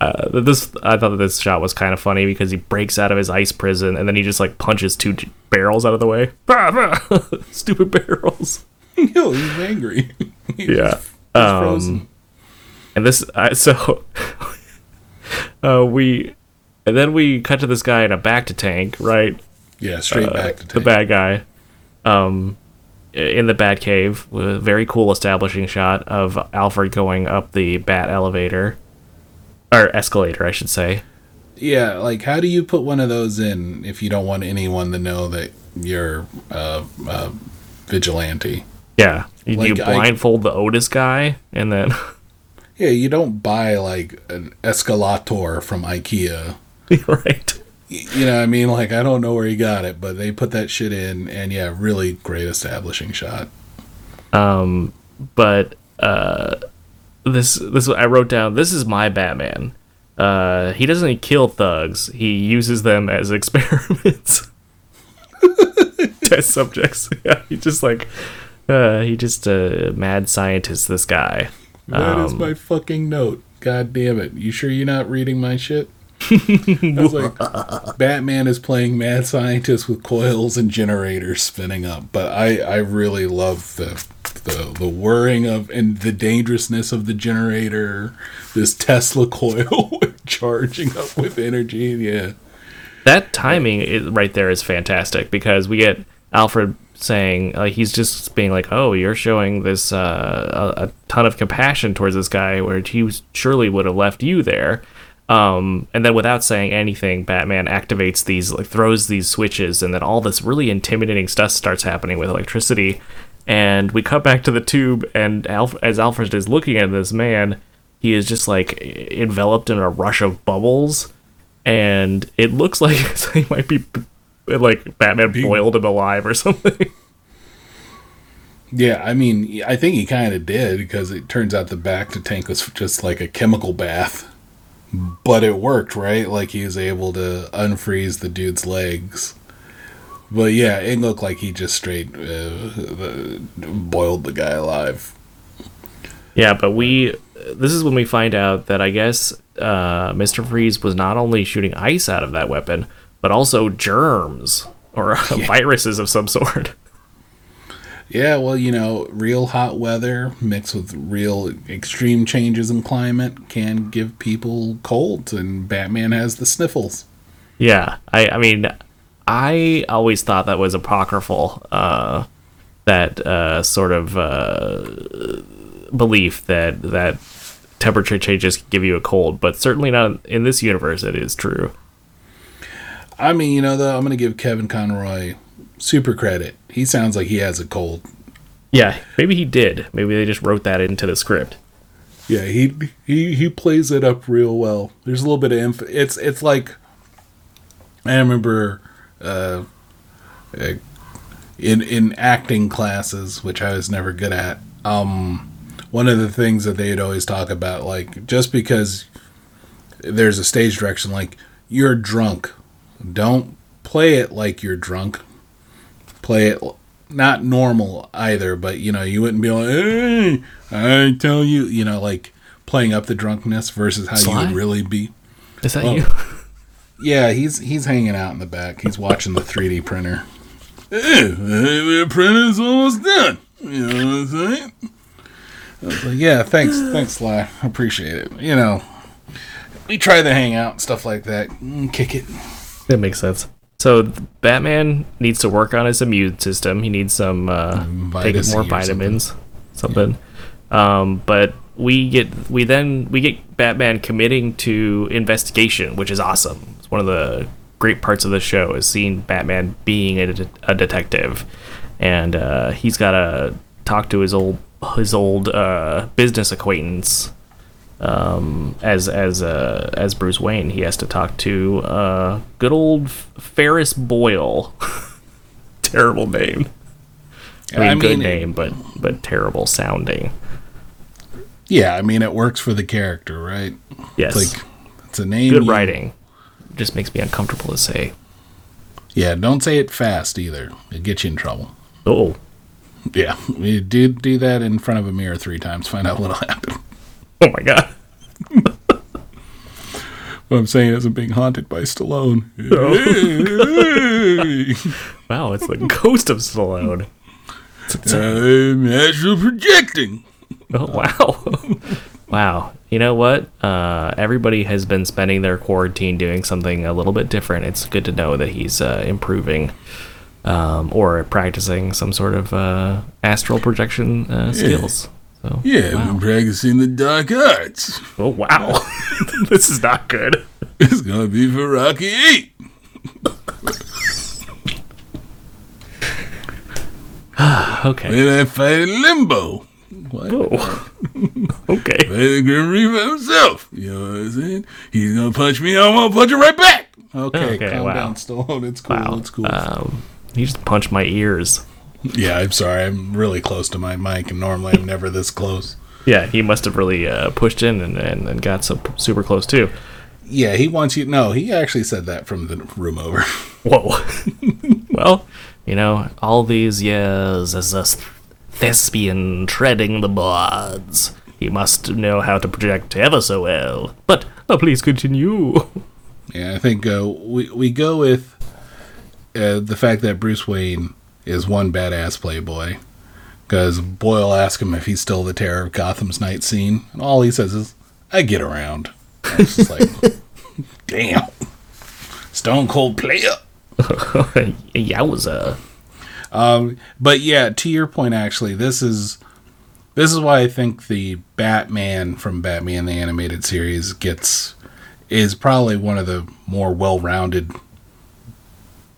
Uh, this I thought that this shot was kind of funny because he breaks out of his ice prison and then he just like punches two j- barrels out of the way. Stupid barrels. Yo, he's angry. He's Yeah. just Um, frozen. and this I so uh, we and then we cut to this guy in a bacta tank, right? yeah, straight bacta tank. the bad guy um in the bat cave with a very cool establishing shot of alfred going up the bat elevator or escalator i should say Yeah, like how do you put one of those in if you don't want anyone to know that you're uh, uh, vigilante? yeah you, you Like, I- blindfold the otis guy and then Yeah, you don't buy like an escalator from IKEA. right You know, what I mean, like I don't know where he got it, but they put that shit in, and yeah, really great establishing shot. um but uh this this I wrote down. This is my Batman. Uh, he doesn't kill thugs. He uses them as experiments, test subjects. Yeah, he just like uh, he just a mad scientist. This guy. That is Um, my fucking note. God damn it. You sure you're not reading my shit? I was like, Batman is playing mad scientist with coils and generators spinning up. But I, I really love the, the the whirring of and the dangerousness of the generator. This Tesla coil charging up with energy. Yeah. that timing is, right there is fantastic because we get Alfred saying like he's just being like, "Oh, you're showing this uh, a, a ton of compassion towards this guy, where he surely would have left you there." Um, and then without saying anything, Batman activates these like throws these switches, and then all this really intimidating stuff starts happening with electricity. And we cut back to the tube, and Alf- as Alfred is looking at this man, he is just like enveloped in a rush of bubbles and it looks like he might be like Batman boiled him alive or something. Yeah, I mean, I think he kind of did because it turns out the bacta tank was just like a chemical bath. But it worked, right? Like he was able to unfreeze the dude's legs. But yeah, it looked like he just straight uh, boiled the guy alive. yeah, but we this is when we find out that I guess uh, Mister Freeze was not only shooting ice out of that weapon, but also germs or viruses of some sort. Yeah, well, you know, real hot weather mixed with real extreme changes in climate can give people colds, and Batman has the sniffles. Yeah, I, I mean, I always thought that was apocryphal. Uh, that uh, sort of uh, belief that that temperature changes can give you a cold, but certainly not in this universe. It is true. I mean, you know, though, I'm going to give Kevin Conroy super credit. He sounds like he has a cold. Yeah, maybe he did. Maybe they just wrote that into the script. Yeah, he he he plays it up real well. There's a little bit of inf- it's it's like I remember uh, uh, in in acting classes, which I was never good at. Um, one of the things that they'd always talk about, like just because there's a stage direction, like you're drunk, don't play it like you're drunk. Play it not normal either, but you know, you wouldn't be like, "Hey, I tell you," you know, like playing up the drunkenness versus how you would really be. Is that Oh. you? Yeah, he's he's hanging out in the back. He's watching the 3D printer. Hey, the printer's almost done. You know what I'm saying? Like, yeah, thanks, thanks, Sly. Appreciate it. You know, we try to hang out and stuff like that. Kick it. That makes sense. So Batman needs to work on his immune system. He needs some uh, take more vitamins, something. Um, but we get we then we get Batman committing to investigation, which is awesome. It's one of the great parts of the show is seeing Batman being a, det- a detective, and uh, he's got to talk to his old his old uh, business acquaintance um, as as uh, as Bruce Wayne, he has to talk to uh, good old Ferris Boyle. terrible name. I mean, I good mean, name, but but terrible sounding. Yeah, I mean, it works for the character, right? Yes, It's like it's a name. good you- writing. Just makes me uncomfortable to say. Yeah, don't say it fast either. It gets you in trouble. Oh, Yeah, you do do that in front of a mirror three times. Find out what'll happen. oh my god. What I'm saying isn't being haunted by Stallone. Wow, it's the ghost of Stallone. I'm astral projecting. Oh wow. wow. You know what? Uh, everybody has been spending their quarantine doing something a little bit different. It's good to know that he's uh, improving um, or practicing some sort of uh, astral projection uh, skills. So, Yeah, I've been practicing the dark arts. oh wow, this is not good. It's gonna be for Rocky Eight. Okay. Then I fight in Limbo. What? Oh. okay. Fight the Grim Reaper himself. You know what I'm saying? He's gonna punch me, I'm gonna punch him right back. Okay, Okay, calm wow. down, Stallone. It's cool. Wow. It's cool. Um, he just punched my ears. Yeah, I'm sorry. I'm really close to my mic, and normally I'm never this close. Yeah, he must have really uh, pushed in and, and, and got so super close too. Yeah, he wants you. No, he actually said that from the room over. Whoa. well, you know, all these years as a thespian treading the boards, he must know how to project ever so well. But uh, please continue. Yeah, I think uh, we we go with uh, the fact that Bruce Wayne is one badass playboy. Because Boyle asks him if he's still the terror of Gotham's night scene, and all he says is, "I get around." And it's just like, damn, Stone Cold player. Yowza. Um, but yeah, to your point, actually, this is this is why I think the Batman from Batman the animated series gets is probably one of the more well-rounded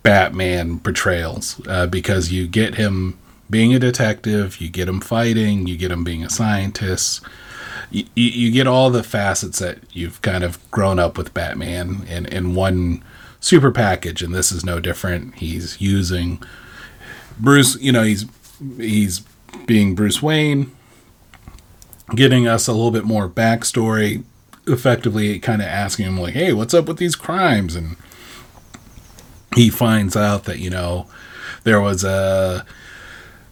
Batman portrayals uh, because you get him being a detective, you get him fighting, you get him being a scientist. You, you, get all the facets that you've kind of grown up with Batman in, in one super package, and this is no different. He's using Bruce, you know, he's he's being Bruce Wayne, getting us a little bit more backstory, effectively kind of asking him like, "Hey, what's up with these crimes?" and he finds out that you know there was a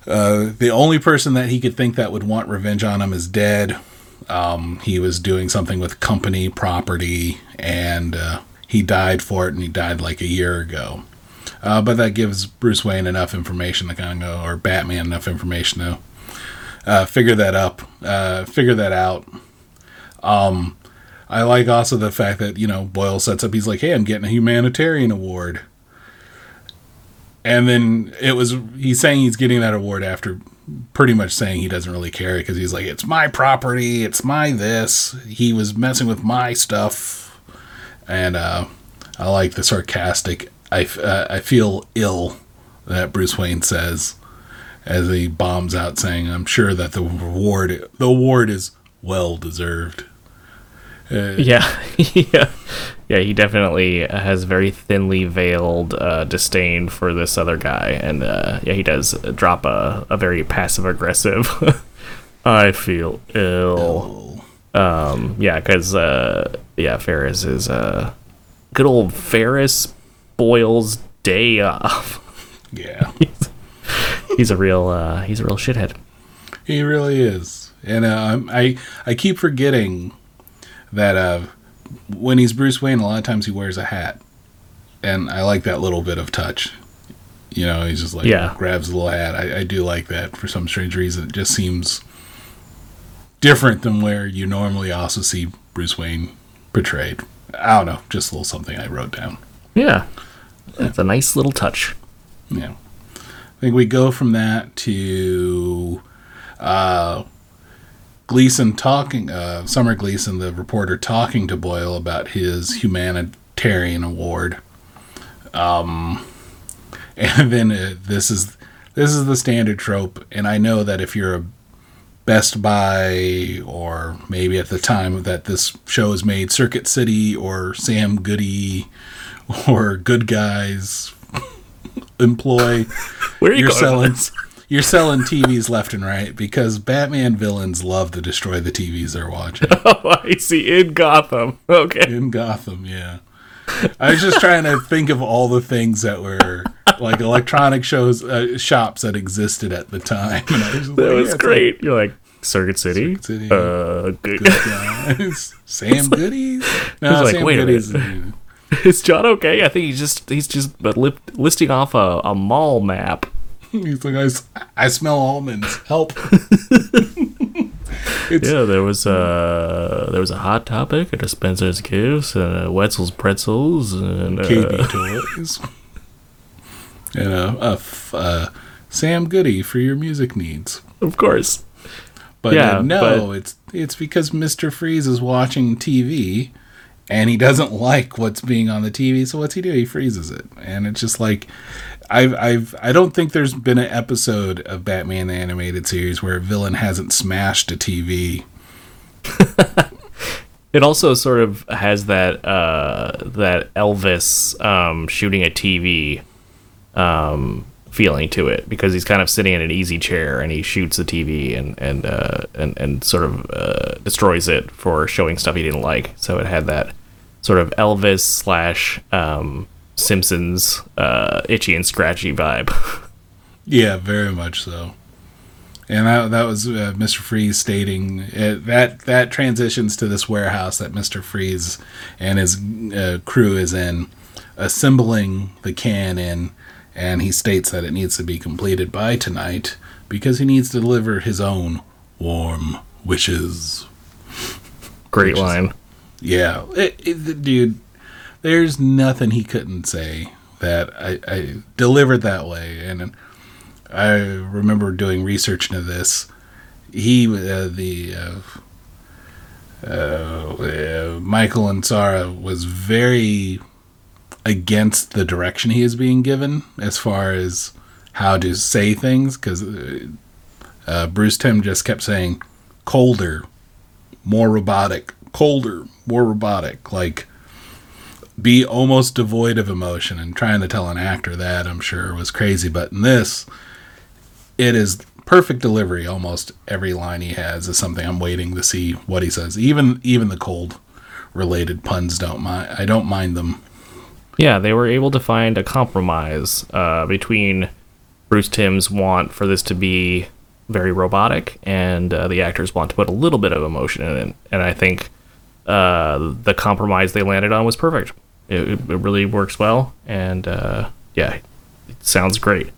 uh, the only person that he could think that would want revenge on him is dead. Um, he was doing something with company property, and uh, he died for it, and he died like a year ago. Uh, but that gives Bruce Wayne enough information to kind of go, or Batman enough information to uh, figure that up, uh, figure that out. Um, I like also the fact that you know Boyle sets up. He's like, "Hey, I'm getting a humanitarian award," and then it was he's saying he's getting that award after pretty much saying he doesn't really care because he's like, "It's my property, it's my this." He was messing with my stuff, and uh, I like the sarcastic. I uh, I feel ill that Bruce Wayne says as he bombs out, saying, "I'm sure that the reward the award is well deserved." Uh, Yeah, yeah, yeah. He definitely has very thinly veiled uh, disdain for this other guy, and uh, yeah, he does drop a, a very passive aggressive. I feel ill. Um, yeah, because uh, yeah, Ferris is uh, good old Ferris Boyle's day off. yeah. he's a real uh, he's a real shithead. He really is, and uh, I I keep forgetting that uh, when he's Bruce Wayne, a lot of times he wears a hat, and I like that little bit of touch. You know, he's just like Yeah. grabs a little hat. I, I do like that for some strange reason. It just seems different than where you normally also see Bruce Wayne portrayed. I don't know, just a little something I wrote down. Yeah, that's a nice little touch. Yeah. I think we go from that to uh, Gleason talking, uh, Summer Gleason, the reporter, talking to Boyle about his humanitarian award. Um, and then uh, this is this is the standard trope, and I know that if you're a Best Buy or maybe at the time that this show was made, Circuit City or Sam Goody or Good Guys employ Where are you you're selling? You're selling TVs left and right because Batman villains love to destroy the TVs they're watching Oh, I see. In Gotham. Okay. in Gotham. Yeah, I was just trying to think of all the things that were like electronic shows uh, shops that existed at the time. Was That like, was yeah, great. You're like Circuit City. Circuit City. Uh, good. like, guys. Sam Goodies. No, like, Sam wait a Goodies. Is John okay? I think he's just he's just but listing off a, a mall map. He's like, I, I smell almonds. Help. Yeah, there was a there was a hot topic, a Spencer's Gifts, and a Wetzel's Pretzels, and uh, KB Toys. And a, a f- uh, Sam Goody for your music needs. of course. But Yeah, uh, no, but- it's it's because Mr. Freeze is watching TV and he doesn't like what's being on the TV, so what's he do? He freezes it. And it's just like I've I've I don't think there's been an episode of Batman the animated series where a villain hasn't smashed a TV. It also sort of has that uh, that Elvis um, shooting a TV um, feeling to it because he's kind of sitting in an easy chair and he shoots the TV and and uh, and and sort of uh, destroys it for showing stuff he didn't like. So it had that sort of Elvis slash um, Simpsons uh, itchy and scratchy vibe. Yeah, very much so. And that, that was uh, Mr. Freeze stating uh, that that transitions to this warehouse that Mr. Freeze and his uh, crew is in, assembling the can in, and he states that it needs to be completed by tonight because he needs to deliver his own warm wishes. Great Which is- line. Yeah, it, it, dude, there's nothing he couldn't say that I, I delivered that way. And I remember doing research into this. He, uh, the uh, uh, Michael Ansara was very against the direction he is being given as far as how to say things because uh, uh, Bruce Timm just kept saying colder, more robotic, colder, more robotic, like be almost devoid of emotion and trying to tell an actor that I'm sure was crazy. But in this it is perfect delivery. Almost every line he has is something I'm waiting to see what he says. Even even the cold related puns don't mind I don't mind them. Yeah, they were able to find a compromise uh, between Bruce Timm's want for this to be very robotic and uh, the actors want to put a little bit of emotion in it. And I think uh, the compromise they landed on was perfect. It, it really works well, and uh, yeah, it sounds great.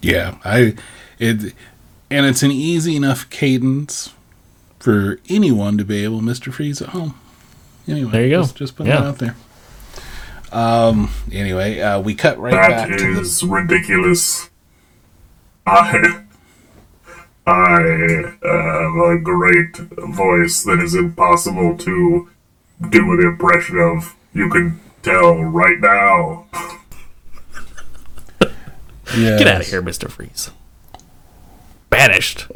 Yeah, I it and it's an easy enough cadence for anyone to be able Mr. Freeze at home. Anyway, There you go. Just, just putting Yeah. it out there. Um. Anyway, uh, we cut right That back to the ridiculous. I I have a great voice that is impossible to do an impression of. You can tell right now. yes. Get out of here, Mister Freeze. Banished.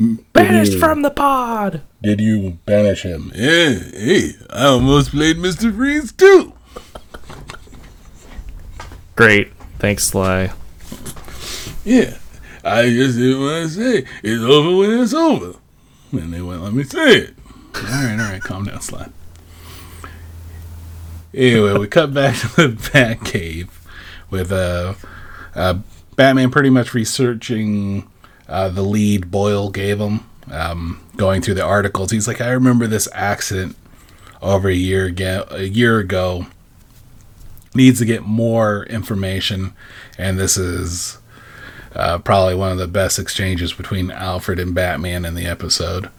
Mm-hmm. Banished from the pod. Did you banish him? Yeah. Hey, I almost played Mr. Freeze too. Great. Thanks, Sly. Yeah. I just didn't want to say it's over when it's over. And they wouldn't let me say it. All right, all right, calm down, Slide. Anyway, we cut back to the Batcave with uh, uh, Batman pretty much researching uh, the lead Boyle gave him, um, going through the articles. He's like, I remember this accident over a year ago. A year ago. Needs to get more information, and this is uh, probably one of the best exchanges between Alfred and Batman in the episode.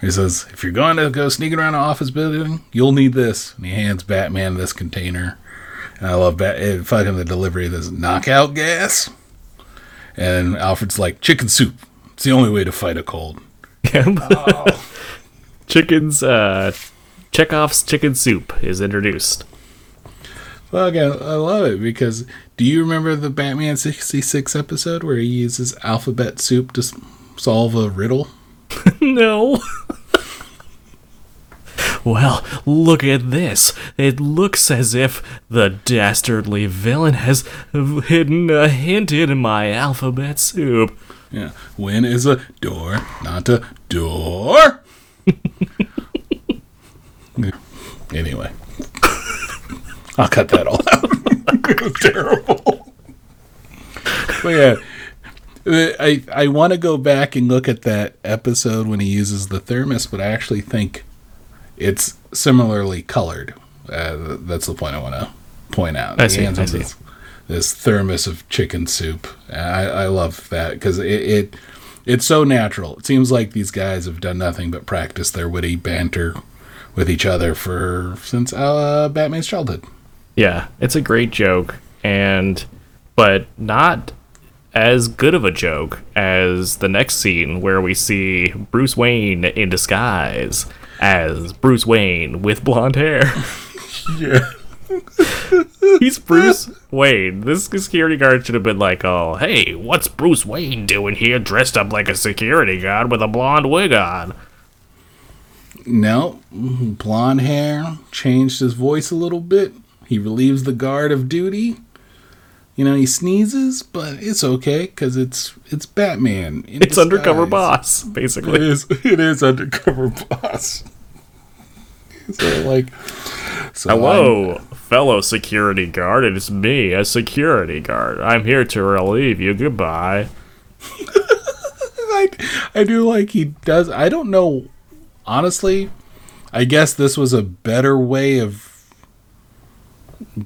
He says, "If you're going to go sneaking around an office building, you'll need this." And he hands Batman this container. And I love Bat- eh, fucking the delivery of this knockout gas. And Alfred's like, "Chicken soup. It's the only way to fight a cold." Yeah, Chicken's uh, Chekhov's chicken soup is introduced. Fuck, I, I love it because do you remember the Batman 66 episode where he uses alphabet soup to solve a riddle? No. well, look at this. It looks as if the dastardly villain has hidden a hint in my alphabet soup. Yeah. When is a door not a door? anyway. I'll cut that all out. Terrible. But yeah. I I want to go back and look at that episode when he uses the thermos, but I actually think it's similarly colored. Uh, that's the point I want to point out. I He see, I see. This, this thermos of chicken soup. I, I love that because it, it it's so natural. It seems like these guys have done nothing but practice their witty banter with each other for since uh, Batman's childhood. Yeah, it's a great joke, and but not as good of a joke as the next scene where we see Bruce Wayne in disguise as Bruce Wayne with blonde hair. Yeah. He's Bruce Wayne. This security guard should have been like, "Oh, hey, what's Bruce Wayne doing here, dressed up like a security guard with a blonde wig on?" No, mm-hmm. blonde hair changed his voice a little bit. He relieves the guard of duty. You know, he sneezes, but it's okay because it's it's Batman. It's undercover boss, basically. is. It is undercover boss. So like, so Hello, fellow security guard. It's me, a security guard. I'm here to relieve you. Goodbye. I, I do like he does. I don't know. Honestly, I guess this was a better way of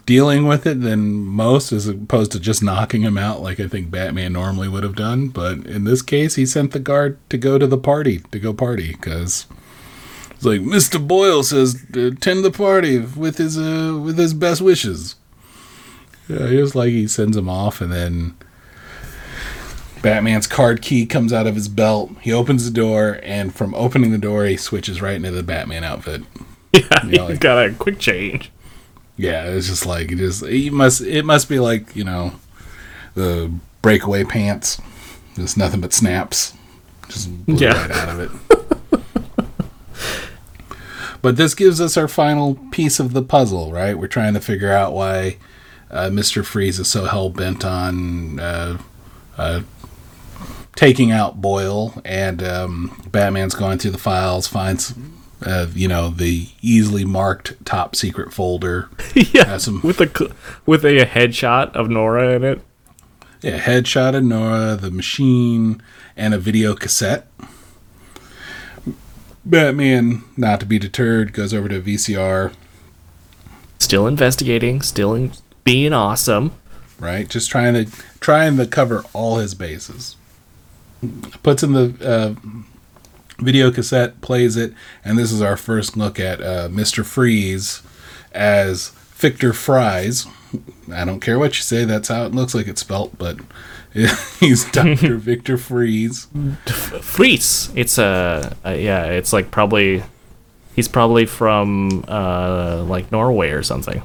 dealing with it than most, as opposed to just knocking him out like I think Batman normally would have done. But in this case, he sent the guard to go to the party to go party because it's like Mister Boyle says to attend the party with his uh, with his best wishes. Yeah, he was like he sends him off, and then Batman's card key comes out of his belt. He opens the door, and from opening the door, he switches right into the Batman outfit. Yeah, Yeah, like- he's got a quick change. Yeah, it's just like it just he must. It must be like you know, the breakaway pants. Just nothing but snaps. Just Yeah. right out of it. but this gives us our final piece of the puzzle, right? We're trying to figure out why uh, Mister Freeze is so hell bent on uh, uh, taking out Boyle, and um, Batman's going through the files, finds. Uh, you know the easily marked top secret folder yeah, some- with a with a headshot of Nora in it. Yeah, headshot of Nora, the machine, and a video cassette. Batman, not to be deterred, goes over to VCR, Still investigating, still in- being awesome. right? Just trying to trying to cover all his bases. Puts in the uh, video cassette, plays it, and this is our first look at uh, Mister Freeze as Victor Fries. I don't care what you say; that's how it looks like it's spelt, but he's Doctor Victor Freeze. Fleece. It's a, a yeah. It's like probably he's probably from uh like Norway or something.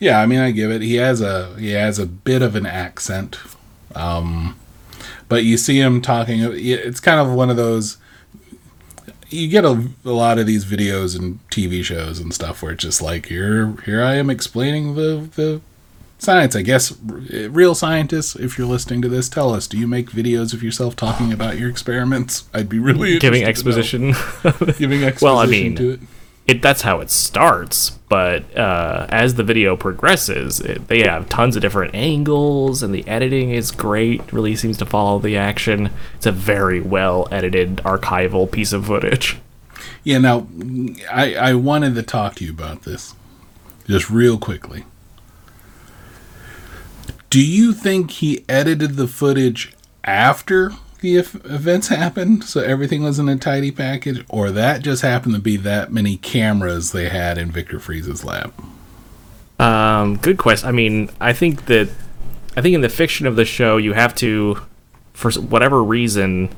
Yeah, I mean, I give it. He has a he has a bit of an accent, um, but you see him talking. It's kind of one of those. You get a, a lot of these videos and TV shows and stuff where it's just like here here I am explaining the the science. I guess real scientists, if you're listening to this, tell us: Do you make videos of yourself talking about your experiments? I'd be really Giving interested to know. exposition. Giving exposition Well, I mean, to it. It that's how it starts but uh, as the video progresses it, they have tons of different angles and the editing is great really seems to follow the action it's a very well edited archival piece of footage Yeah, now I I wanted to talk to you about this just real quickly. Do you think he edited the footage after the ev- events happened so everything was in a tidy package or that just happened to be that many cameras they had in Victor Freeze's lab? um, good question i mean i think that i think in the fiction of the show you have to for whatever reason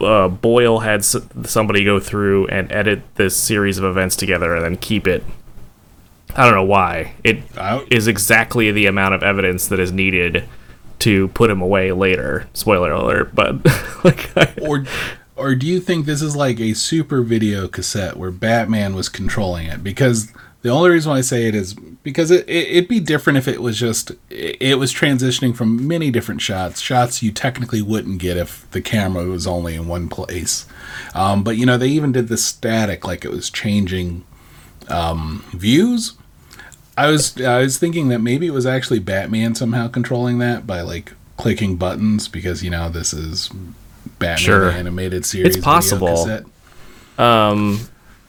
uh, boyle had s- somebody go through and edit this series of events together and then keep it I don't know why. It I- is exactly the amount of evidence that is needed to put him away later. Spoiler alert, but like I, or or do you think this is like a super video cassette where Batman was controlling it? Because the only reason why I say it is because it, it it'd be different if it was just it, it was transitioning from many different shots, shots you technically wouldn't get if the camera was only in one place. Um, but you know they even did the static like it was changing um, views. I was I was thinking that maybe it was actually Batman somehow controlling that by like clicking buttons because you know this is Batman Sure. animated series. It's possible. um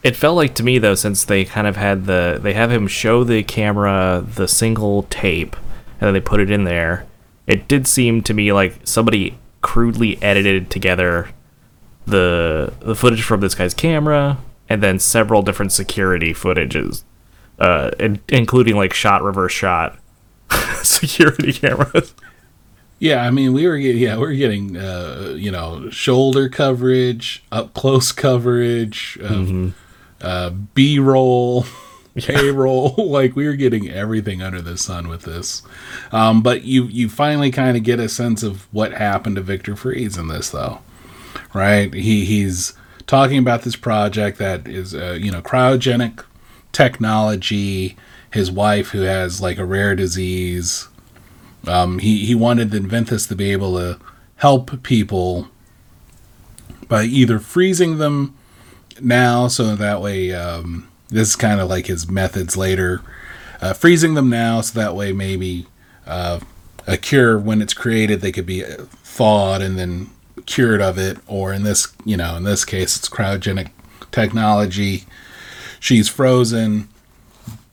it felt like to me though since they kind of had the they have him show the camera the single tape and then they put it in there. It did seem to me like somebody crudely edited together the the footage from this guy's camera and then several different security footages uh in, including like shot reverse shot security cameras Yeah, I mean we were getting yeah we were getting uh, you know shoulder coverage, up close coverage, of, uh, B roll, A roll. like we were getting everything under the sun with this. Um, but you you finally kind of get a sense of what happened to Victor Freeze in this though, right? He he's talking about this project that is uh, you know cryogenic technology. his wife who has like a rare disease. Um, he he wanted Inventus to be able to help people by either freezing them now, so that way um, this is kind of like his methods later, uh, freezing them now, so that way maybe uh, a cure when it's created they could be uh, thawed and then cured of it, or in this you know in this case it's cryogenic technology. She's frozen.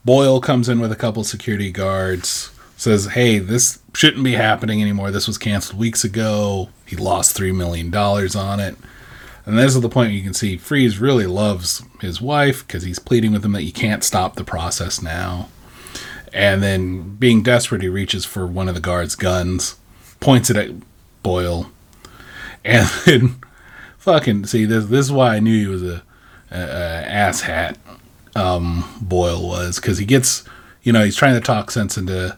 Boyle comes in with a couple security guards, says, Hey, this shouldn't be happening anymore. This was canceled weeks ago. He lost $3 million on it. And this is the point where you can see Freeze really loves his wife because he's pleading with him that you can't stop the process now. And then, being desperate, he reaches for one of the guards' guns, points it at Boyle, and then fucking see this. This is why I knew he was a, a, a asshat. Um, Boyle was because he gets, you know, he's trying to talk sense into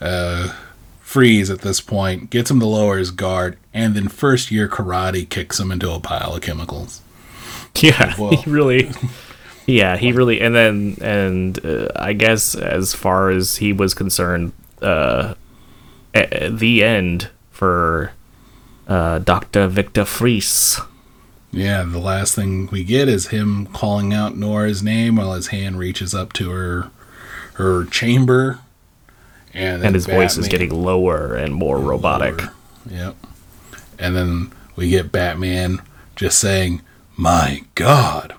uh, Freeze at this point, gets him to lower his guard, and then first year karate kicks him into a pile of chemicals. Yeah, he really. Yeah, he really, and then, and uh, I guess as far as he was concerned, uh, the end for uh, Doctor Victor Fries. Yeah, the last thing we get is him calling out Nora's name while his hand reaches up to her her chamber, and and his voice is getting lower and more robotic. lower. Yep. And then we get Batman just saying, "My God."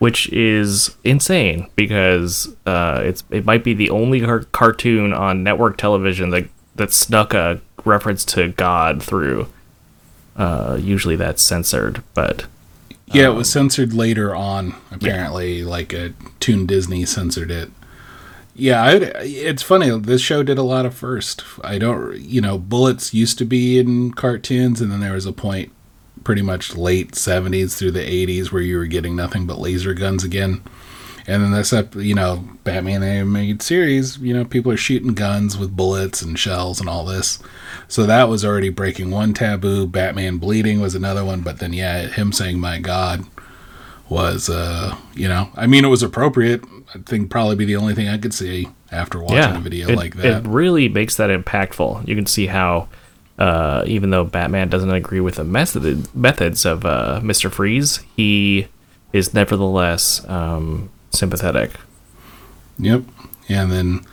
which is insane because uh, it's it might be the only car- cartoon on network television that that snuck a reference to God through. Uh, usually that's censored, but Yeah, it was censored later on. Apparently, like a Toon Disney censored it. Yeah, I, it's funny. This show did a lot of first. I don't, you know, bullets used to be in cartoons, and then there was a point, pretty much late '70s through the '80s, where you were getting nothing but laser guns again. And then this up, you know, Batman animated series, you know, people are shooting guns with bullets and shells and all this. So that was already breaking one taboo. Batman bleeding was another one, but then yeah, him saying "My God" was, uh, you know, I mean, it was appropriate. I think probably be the only thing I could see after watching yeah, a video it, like that. it really makes that impactful. You can see how, uh, even though Batman doesn't agree with the method methods of uh, Mister Freeze, he is nevertheless um, sympathetic. Yep. And then,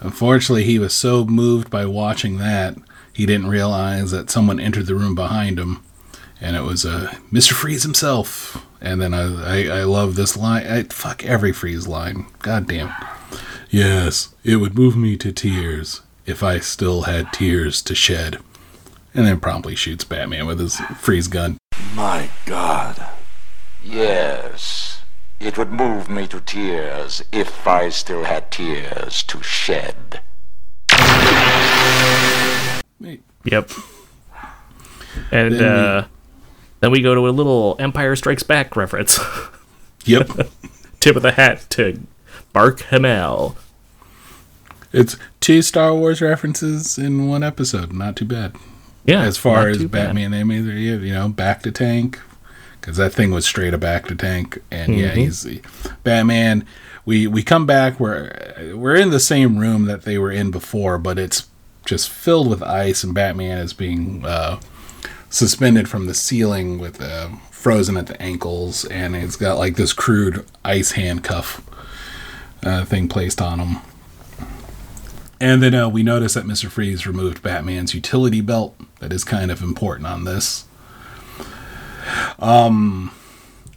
unfortunately, he was so moved by watching that he didn't realize that someone entered the room behind him, and it was uh, Mr. Freeze himself. And then I, I, I love this line. I, fuck every Freeze line. God damn. Yes, it would move me to tears if I still had tears to shed. And then promptly shoots Batman with his freeze gun. My God. Yes, it would move me to tears if I still had tears to shed. Yep. And Then we- uh, then we go to a little Empire Strikes Back reference. Yep. Tip of the hat to Mark Hamill. it's two Star Wars references in one episode. Not too bad. Yeah, as far as too bad. Batman animated, you you know, bacta tank, because that thing was straight up bacta tank, and yeah, Mm-hmm. he's Batman. We we come back. We're we're in the same room that they were in before, but it's just filled with ice, and Batman is being uh, suspended from the ceiling with uh, frozen at the ankles, and it's got like this crude ice handcuff uh, thing placed on him. And then uh, we notice that Mr. Freeze removed Batman's utility belt. That is kind of important on this. Um,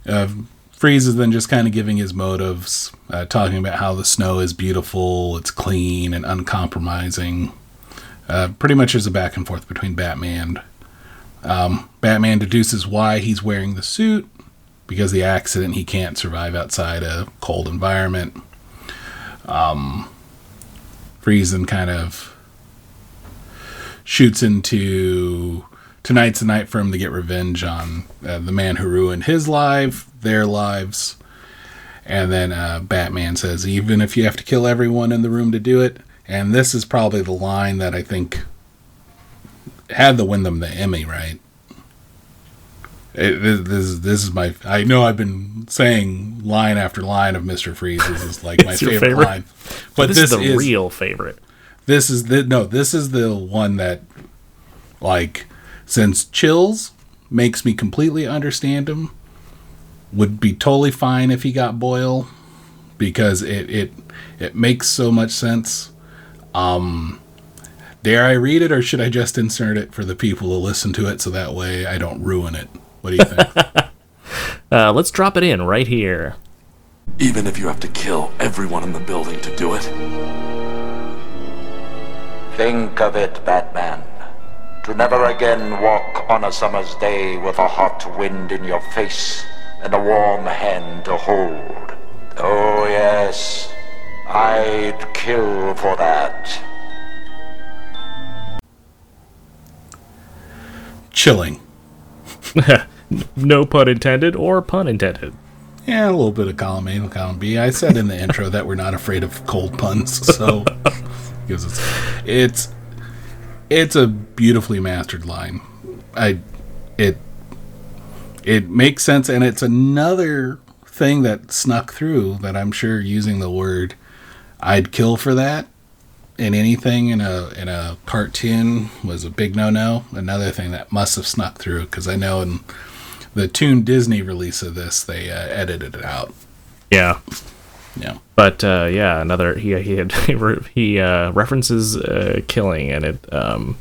uh, Freeze is then just kind of giving his motives, uh, talking about how the snow is beautiful, it's clean and uncompromising. Uh, pretty much there's a back and forth between Batman. Um, Batman deduces why he's wearing the suit because the accident he can't survive outside a cold environment. Then kind of shoots into tonight's the night for him to get revenge on uh, the man who ruined his life, their lives. And then uh, Batman says, even if you have to kill everyone in the room to do it. And this is probably the line that I think had to win them the Emmy, right? It, this, this is my. I know I've been saying line after line of Mister Freeze. This is like my favorite, favorite? line. But this, this, is the is real favorite. this is the no. This is the one that, like, since Chills makes me completely understand him, would be totally fine if he got Boyle, because it it it makes so much sense. Um, dare I read it, or should I just insert it for the people to listen to it, so that way I don't ruin it? What do you think? Uh, let's drop it in right here. Even if you have to kill everyone in the building to do it. Think of it, Batman. To never again walk on a summer's day with a hot wind in your face and a warm hand to hold. Oh, yes, I'd kill for that. Chilling. No pun intended or pun intended. Yeah, a little bit of column A and column B. I said in the intro that we're not afraid of cold puns, so because it's it's it's a beautifully mastered line. I it it makes sense, and it's another thing that snuck through that I'm sure using the word "I'd kill for that" in anything in a in a cartoon was a big no no. Another thing that must have snuck through because I know in the Toon Disney release of this they uh, edited it out. Yeah. Yeah. But uh, yeah, another he he had, he uh, references uh, killing, and it. Um,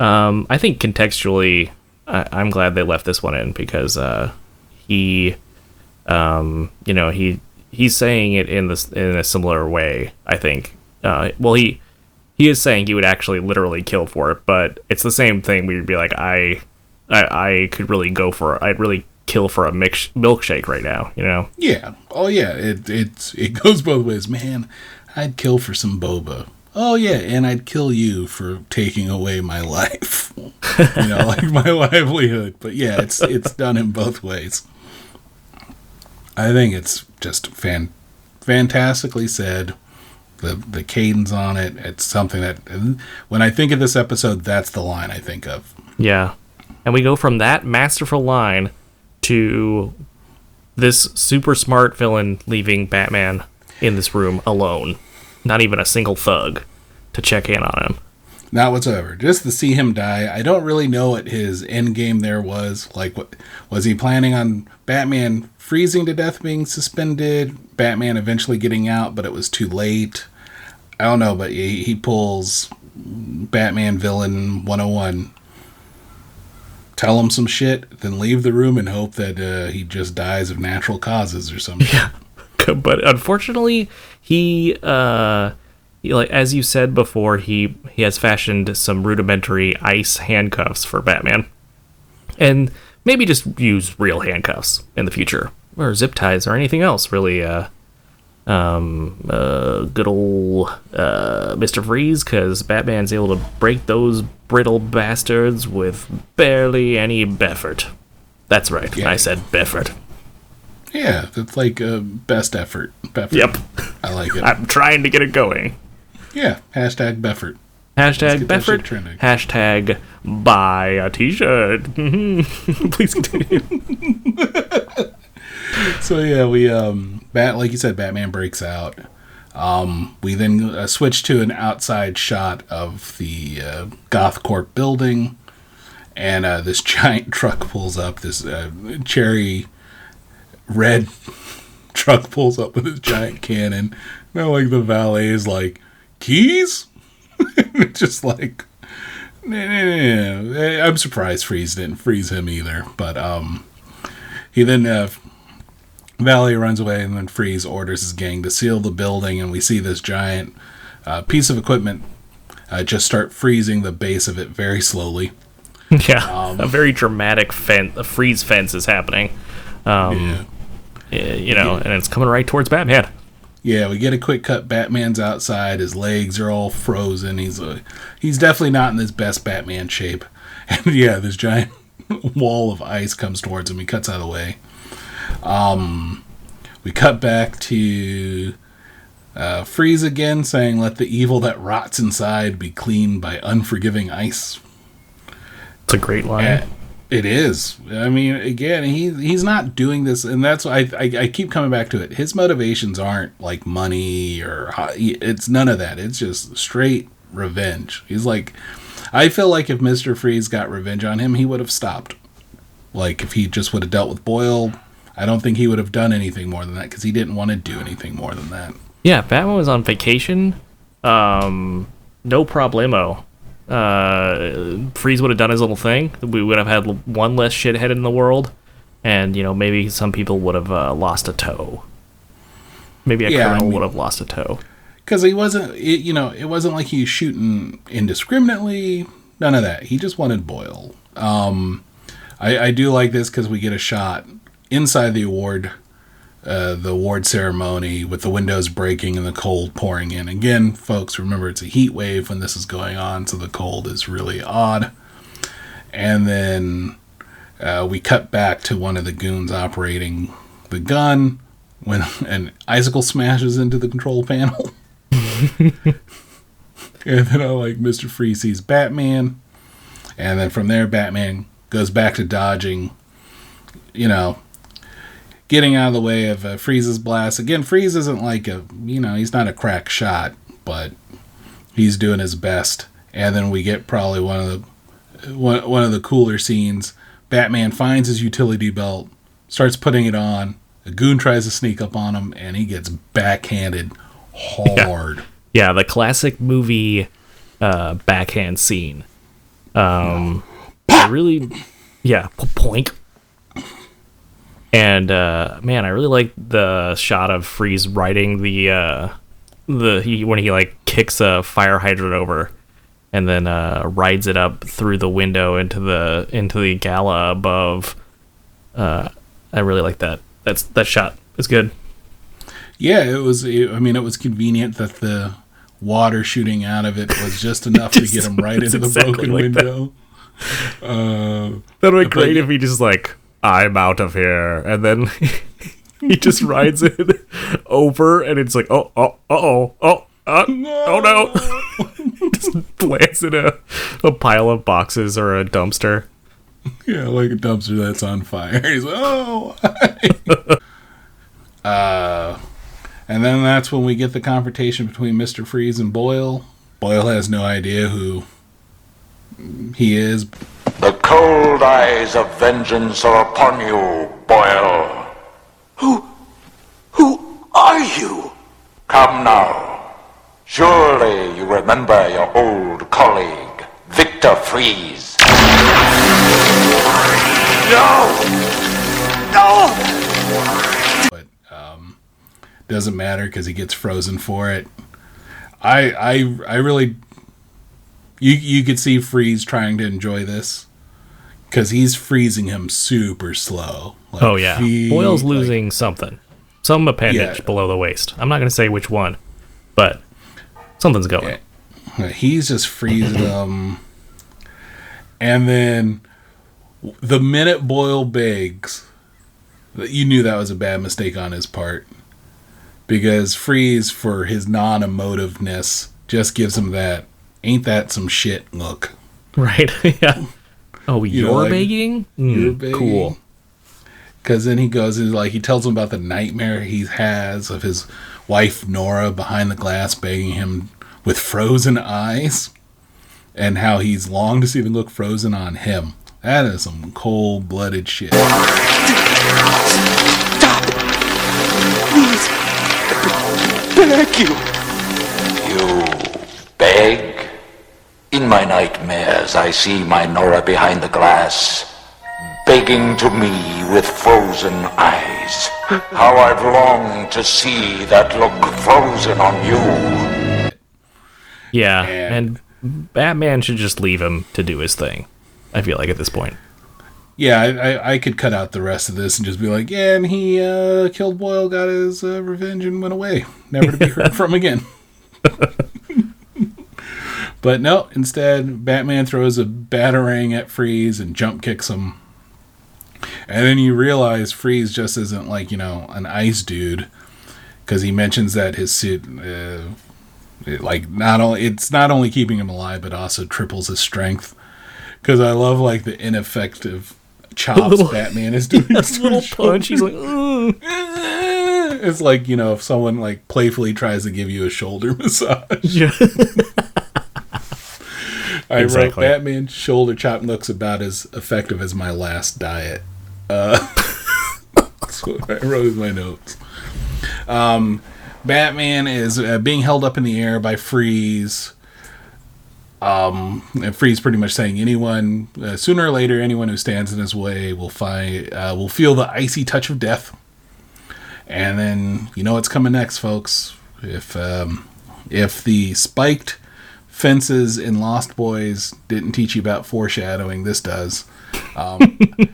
um, I think contextually, I, I'm glad they left this one in because uh, he, um, you know, he he's saying it in this in a similar way. I think. Uh, well, he he is saying he would actually literally kill for it, but it's the same thing. We'd be like, I, I, I could really go for. I'd really kill for a mix, milkshake right now. You know. Yeah. Oh yeah. It it's it goes both ways, man. I'd kill for some boba. Oh yeah, and I'd kill you for taking away my life. you know, like my livelihood. But yeah, it's it's done in both ways. I think it's just fan fantastically said. The the cadence on it, it's something that when I think of this episode, that's the line I think of. Yeah. And we go from that masterful line to this super smart villain leaving Batman in this room alone. Not even a single thug to check in on him. Not whatsoever. Just to see him die. I don't really know what his end game there was. Like, what was he planning on? Batman freezing to death, being suspended. Batman eventually getting out, but it was too late. I don't know, but he, he pulls Batman villain 101. Tell him some shit, then leave the room and hope that uh, he just dies of natural causes or something. Yeah. But unfortunately, he uh he, like as you said before, he he has fashioned some rudimentary ice handcuffs for Batman. And maybe just use real handcuffs in the future or zip ties or anything else really uh um uh good old uh Mr. Freeze cuz Batman's able to break those brittle bastards with barely any effort. That's right. Yeah. I said effort. Yeah, it's like uh, best effort. Beffort. Yep. I like it. I'm trying to get it going. yeah, hashtag Beffort. Hashtag get that shit Befford. trending. Hashtag buy a t-shirt. Please continue. So yeah, we um bat like you said, Batman breaks out. Um, we then uh, switch to an outside shot of the uh, GothCorp building, and uh, this giant truck pulls up. This uh, cherry red truck pulls up with this giant cannon. Now, like the valet is like, keys, just like. nah. I'm surprised Freeze didn't freeze him either, but um, he then uh, Valley runs away, and then Freeze orders his gang to seal the building, and we see this giant uh, piece of equipment uh, just start freezing the base of it very slowly. yeah, a very dramatic fence, a freeze fence is happening. Um, Yeah. you know, and it's coming right towards Batman. Yeah, we get a quick cut. Batman's outside. His legs are all frozen. He's uh, he's definitely not in his best Batman shape. And yeah, this giant wall of ice comes towards him. He cuts out of the way. Um, we cut back to uh, Freeze again, saying, "Let the evil that rots inside be cleaned by unforgiving ice." It's a great line. And, It is. I mean, again, he he's not doing this, and that's why I, I I keep coming back to it. His motivations aren't like money or it's none of that. It's just straight revenge. He's like, I feel like if Mister Freeze got revenge on him, he would have stopped. Like if he just would have dealt with Boyle, I don't think he would have done anything more than that because he didn't want to do anything more than that. Yeah, Batman was on vacation. Um, no problemo. Uh, Freeze would have done his little thing. We would have had one less shithead in the world, and you know maybe some people would have uh, lost a toe. Maybe a Yeah, I mean- would have lost a toe. because he wasn't it, you know it wasn't like he was shooting indiscriminately none of that he just wanted boyle um i i do like this because we get a shot inside the award uh, the award ceremony with the windows breaking and the cold pouring in again folks remember it's a heat wave when this is going on so the cold is really odd and then uh, we cut back to one of the goons operating the gun when an icicle smashes into the control panel and then I like Mr. Freeze sees Batman. And then from there, Batman goes back to dodging, you know, getting out of the way of uh, Freeze's blast. Again, Freeze isn't like a, you know, he's not a crack shot, but he's doing his best. And then we get probably one of the one, one of the cooler scenes. Batman finds his utility belt, starts putting it on. A goon tries to sneak up on him, and he gets backhanded hard. Yeah, the classic movie uh, backhand scene. Um, I really, yeah, poink. And uh, man, I really like the shot of Freeze riding the uh, the he when he like kicks a fire hydrant over, and then uh, rides it up through the window into the into the gala above. Uh, I really like that. That's that shot. It's good. Yeah, it was. It, I mean, it was convenient that the water shooting out of it was just enough to get him right into the exactly broken like that. window. Uh, That would be But- great if he just like, I'm out of here, and then he just rides it over, and it's like, oh, oh, oh, oh, uh, oh no, just lands in a, a pile of boxes or a dumpster. yeah, like a dumpster that's on fire. He's like, oh. uh, and then that's when we get the confrontation between Mister Freeze and Boyle. Boyle has no idea who he is. The cold eyes of vengeance are upon you, Boyle. Who who are you? Come now. Surely you remember your old colleague, Victor Freeze. No! No! But um, doesn't matter because he gets frozen for it. I I I really you you could see Freeze trying to enjoy this because he's freezing him super slow. Like, Oh yeah, he- Boyle's like- losing something, some appendage Yeah. below the waist. I'm not gonna say which one, but something's going. he's just freezing them, and then the minute Boyle begs, you knew that was a bad mistake on his part because Freeze, for his non-emotiveness, just gives him that "ain't that some shit" look. Right? yeah. Oh, You know, you're like, begging? You're Mm, begging. Cool. Because then he goes and like he tells him about the nightmare he has of his wife Nora behind the glass begging him with frozen eyes, and how he's longed to see them look frozen on him. That is some cold blooded shit. Stop! Please, beg you. You beg? In my nightmares, I see my Nora behind the glass, begging to me with frozen eyes. How I've longed to see that look frozen on you. Yeah, And- and Batman should just leave him to do his thing. I feel like at this point. Yeah, I, I, I could cut out the rest of this and just be like, yeah, and he uh, killed Boyle, got his uh, revenge, and went away, never to be heard from again. but no, instead, Batman throws a batarang at Freeze and jump kicks him. And then you realize Freeze just isn't like, you know, an ice dude. Because he mentions that his suit, uh, it, like, not only it's not only keeping him alive, but also triples his strength. Because I love, like, the ineffective chops little- Batman is doing. A little punch. He's like, "Ugh." it's like you know if someone like playfully tries to give you a shoulder massage. yeah. I Exactly. wrote Batman shoulder chop looks about as effective as my last diet. Uh, that's what I wrote in my notes. Um, Batman is uh, being held up in the air by Freeze. Um, and Freeze pretty much saying anyone uh, sooner or later anyone who stands in his way will find uh, will feel the icy touch of death. And then you know what's coming next, folks. If um, if the spiked fences in Lost Boys didn't teach you about foreshadowing, this does.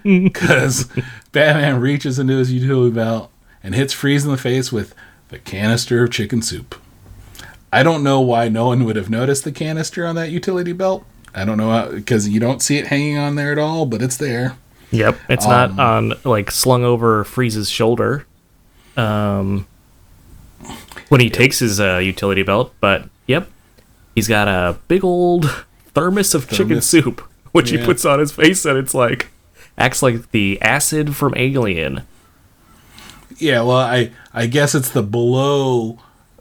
Because Batman reaches into his utility belt and hits Freeze in the face with the canister of chicken soup. I don't know why no one would have noticed the canister on that utility belt. I don't know because you don't see it hanging on there at all, but it's there. Yep. It's Um, not on like slung over Freeze's shoulder. Um, when he takes his uh, utility belt, but yep, he's got a big old thermos of chicken soup, which he puts on his face, and it's like acts like the acid from Alien. Yeah, well, I I guess it's the below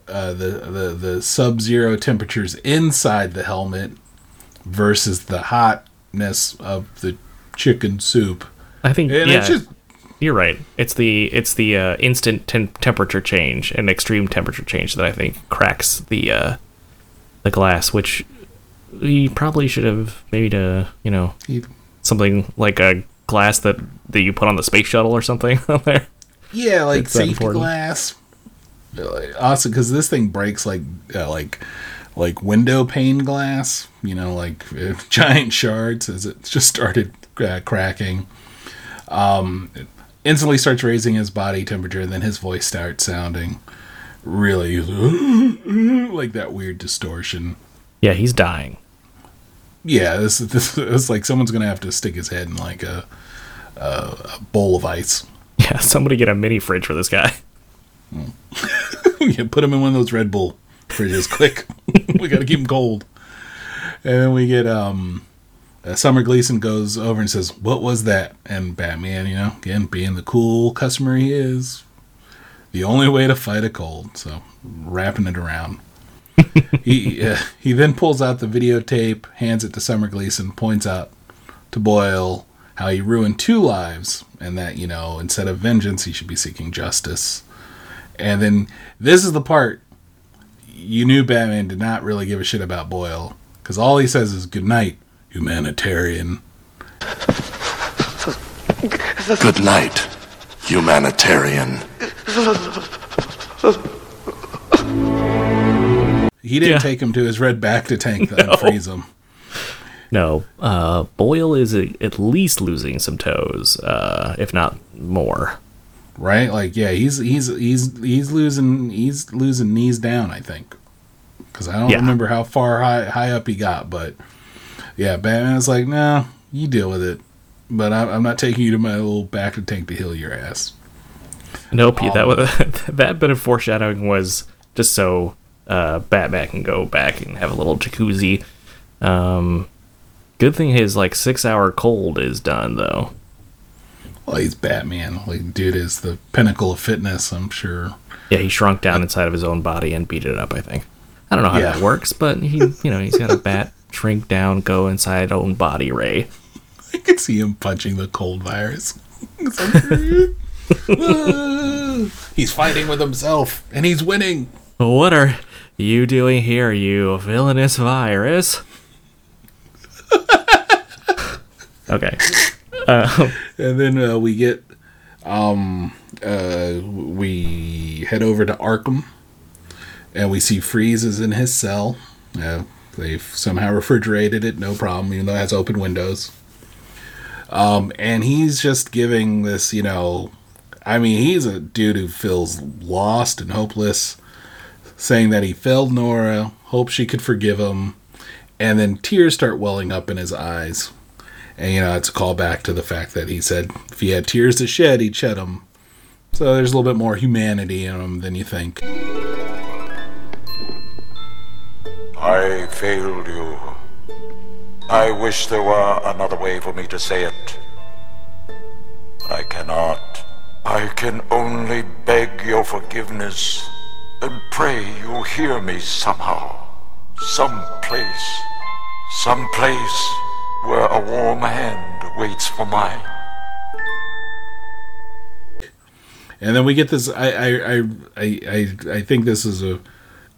uh, the the the sub zero temperatures inside the helmet versus the hotness of the chicken soup. I think And yeah, it's just you're right. It's the it's the uh, instant tem- temperature change and extreme temperature change that I think cracks the uh, the glass, which he probably should have made a you know he- something like a glass that that you put on the space shuttle or something on there. yeah, like It's safety glass. Also, because this thing breaks like uh, like like window pane glass. You know, like uh, giant shards as it just started uh, cracking. Um, it instantly starts raising his body temperature, and then his voice starts sounding really like that weird distortion. Yeah, he's dying. Yeah, this this it's like someone's gonna have to stick his head in like a a, a bowl of ice. Yeah, somebody get a mini fridge for this guy. yeah, put him in one of those Red Bull fridges, quick. we got to keep him cold. And then we get um, uh, Summer Gleason goes over and says, "What was that?" And Batman, you know, again being the cool customer he is, the only way to fight a cold. So wrapping it around. he uh, he then pulls out the videotape, hands it to Summer Gleason, points out to Boyle how he ruined two lives, and that you know instead of vengeance, he should be seeking justice. And then this is the part you knew Batman did not really give a shit about Boyle because all he says is "Good night, humanitarian." Good night, humanitarian. He didn't Yeah. take him to his red bacta tank to freeze him. No, uh, Boyle is a, at least losing some toes, uh, if not more. right? Like, yeah, he's he's he's he's losing he's losing knees down. I think because I don't Yeah. remember how far high high up he got, but yeah, Batman's like, no, you deal with it, but I, I'm not taking you to my little bacta tank to heal your ass. Nope, that was, that bit of foreshadowing was just so uh, Batman can go back and have a little jacuzzi. Um, good thing his like six hour cold is done though. Well, he's Batman. Like, dude is the pinnacle of fitness. I'm sure. Yeah, he shrunk down inside of his own body and beat it up. I think. I don't know how Yeah. that works, but he, you know, he's got a bat shrink down, go inside own body ray. I could see him punching the cold virus. He's fighting with himself, and he's winning. What are you doing here, you villainous virus? okay. And then uh, we get, um, uh, we head over to Arkham, and we see Freeze is in his cell. Uh, they've somehow refrigerated it, no problem, even though it has open windows. Um, and he's just giving this, you know, I mean, he's a dude who feels lost and hopeless, saying that he failed Nora, hopes she could forgive him, and then tears start welling up in his eyes. And you know, it's a callback to the fact that he said if he had tears to shed, he'd shed them. So there's a little bit more humanity in him than you think. I failed you. I wish there were another way for me to say it. But I cannot. I can only beg your forgiveness and pray you'll hear me somehow. Some place. Some place where a warm hand waits for mine. And then we get this. I I I, I, I think this is a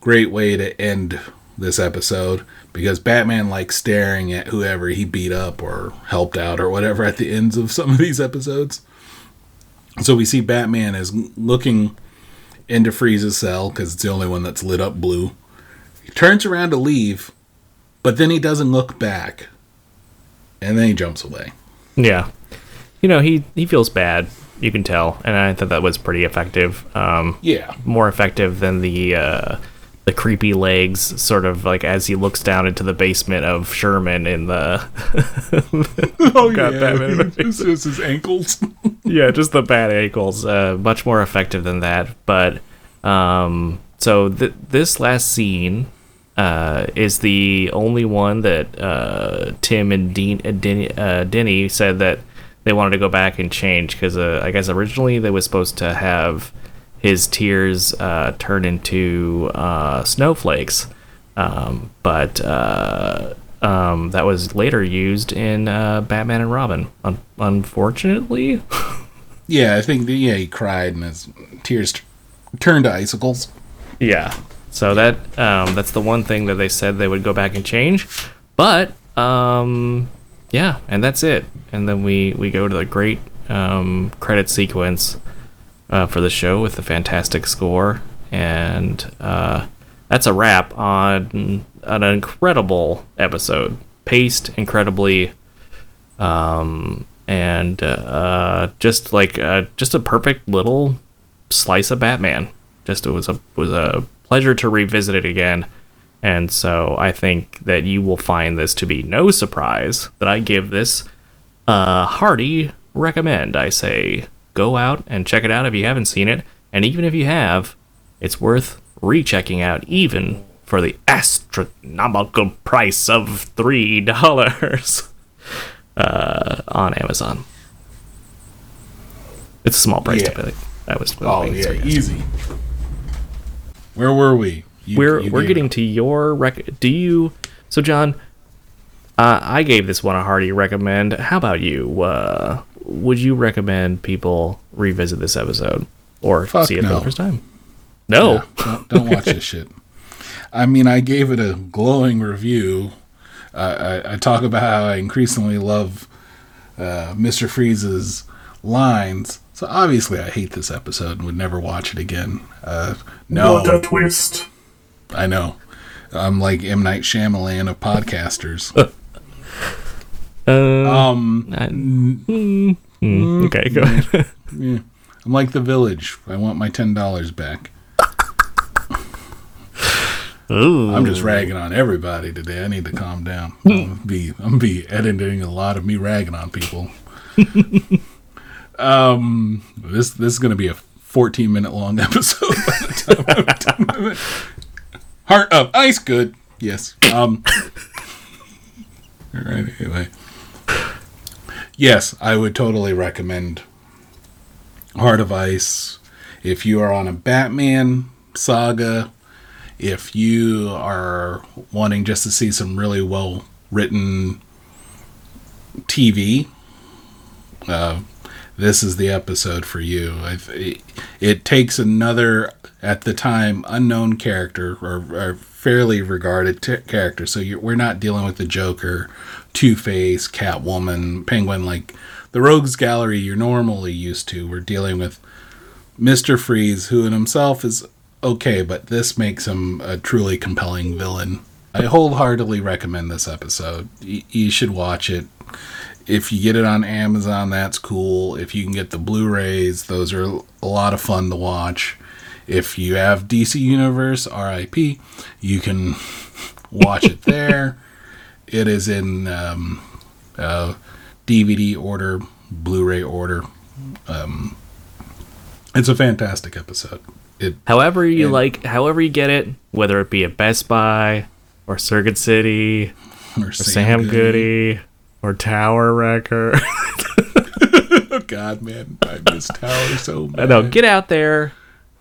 great way to end this episode because Batman likes staring at whoever he beat up or helped out or whatever at the ends of some of these episodes. So we see Batman is looking into Freeze's cell because it's the only one that's lit up blue. He turns around to leave, but then he doesn't look back, and then he jumps away. Yeah. You know, he, he feels bad. You can tell. And I thought that was pretty effective. Um, Yeah, more effective than the uh, the creepy legs, sort of like as he looks down into the basement of Sherman in the oh God, Batman. it's just his ankles. yeah, just the bad ankles. Uh, much more effective than that. But um, so th- this last scene uh, is the only one that uh, Timm and Dean, uh, Dini, uh, Dini said that they wanted to go back and change because uh, I guess originally they was supposed to have his tears uh, turn into uh, snowflakes, um, but uh, um, that was later used in uh, Batman and Robin. Un- unfortunately, yeah, I think the, yeah he cried and his tears t- turned to icicles. Yeah. So that um, that's the one thing that they said they would go back and change, but um, yeah, and that's it. And then we we go to the great um, credit sequence uh, for the show with the fantastic score, and uh, that's a wrap on an incredible episode, paced incredibly, um, and uh, just like uh, just a perfect little slice of Batman. Just it was a was a pleasure to revisit it again. And so I think that you will find this to be no surprise that I give this a hearty recommend. I say go out and check it out if you haven't seen it, and even if you have, it's worth rechecking out even for the astronomical price of three dollars uh, on Amazon. It's a small price Yeah. to pay. That was Oh yeah, easy. Where were we? You- we're you we're getting it- to your rec. Do you? So John, uh, I gave this one a hearty recommend. How about you? Uh, would you recommend people revisit this episode or Fuck see it for the first time? No. don't, don't watch this shit. I mean, I gave it a glowing review. Uh, I, I talk about how I increasingly love uh, Mr. Freeze's lines. So obviously, I hate this episode and would never watch it again. Uh, no, What a twist. I know. I'm like M Night Shyamalan of podcasters. Uh, um, I- mm, mm, okay, go ahead. yeah. I'm like the Village. I want my ten dollars back. Ooh. I'm just ragging on everybody today. I need to calm down. I'm be I'm gonna be editing a lot of me ragging on people. um, this this is gonna be a 14 minute long episode. By the time I'm done. Heart of ice good. Yes. Um. all right. Anyway. Yes, I would totally recommend Heart of Ice if you are on a Batman saga if you are wanting just to see some really well written TV, uh, this is the episode for you. It, it takes another, at the time, unknown character or, or fairly regarded t- character. So we're not dealing with the Joker, Two Face, Catwoman, Penguin, like the Rogues Gallery you're normally used to. We're dealing with Mr. Freeze, who in himself is okay, but this makes him a truly compelling villain. I wholeheartedly recommend this episode. Y- you should watch it. If you get it on Amazon, that's cool. If you can get the Blu rays, those are a lot of fun to watch. If you have DC Universe, RIP, you can watch it there. It is in um, uh, DVD order, Blu ray order. Um, it's a fantastic episode. It However you like, however you get it, whether it be at Best Buy or Circuit City or or Sam Goody or Tower Wrecker. oh God, man, I miss Tower so bad. no, get out there,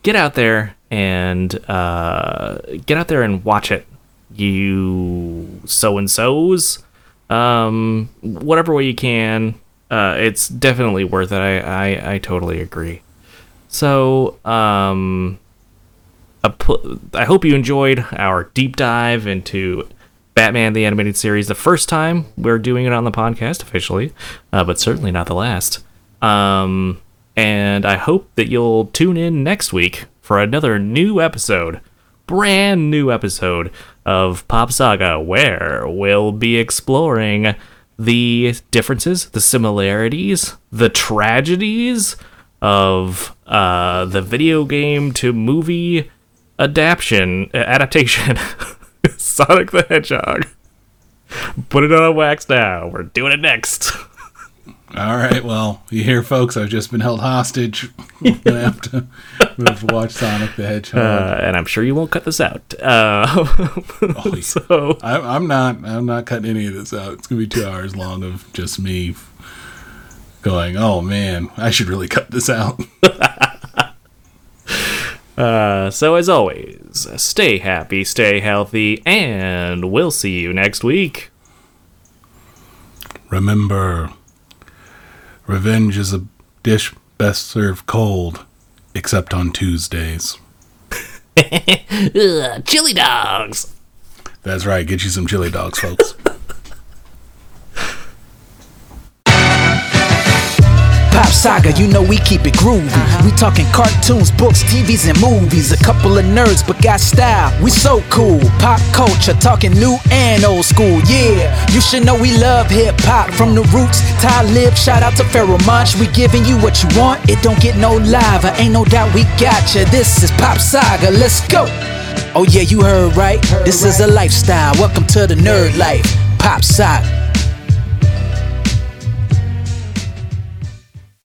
get out there, and uh, get out there and watch it. You so and so's, um, whatever way you can. Uh, it's definitely worth it. I, I, I totally agree. So, um, pl- I hope you enjoyed our deep dive into Batman the Animated Series. The first time we're doing it on the podcast officially, uh, but certainly not the last. Um, and I hope that you'll tune in next week for another new episode, brand new episode of Pop Saga, where we'll be exploring the differences, the similarities, the tragedies of uh, the video game to movie adaptation adaptation Sonic the Hedgehog. Put it on wax now. We're doing it next. All right, well, you hear, folks. I've just been held hostage. I'm gonna have to, I'm gonna have to watch Sonic the Hedgehog. Uh, and I'm sure you won't cut this out. Uh, Oh, yeah. so I, I'm not. I'm not cutting any of this out. It's gonna be two hours long of just me going. Oh man, I should really cut this out. Uh, so as always, stay happy, stay healthy, and we'll see you next week. Remember, revenge is a dish best served cold, except on Tuesdays. Ugh, chili dogs. That's right. Get you some chili dogs, folks. Saga, you know we keep it groovy. We talking cartoons, books, TVs, and movies. A couple of nerds, but got style. We so cool. Pop culture, talking new and old school. Yeah, you should know we love hip hop from the roots. Ty Lib, shout out to Pharoahe Monch. We giving you what you want. It don't get no lava. Ain't no doubt we got you. This is Pop Saga. Let's go. Oh yeah, you heard right. This is a lifestyle. Welcome to the nerd life. Pop Saga.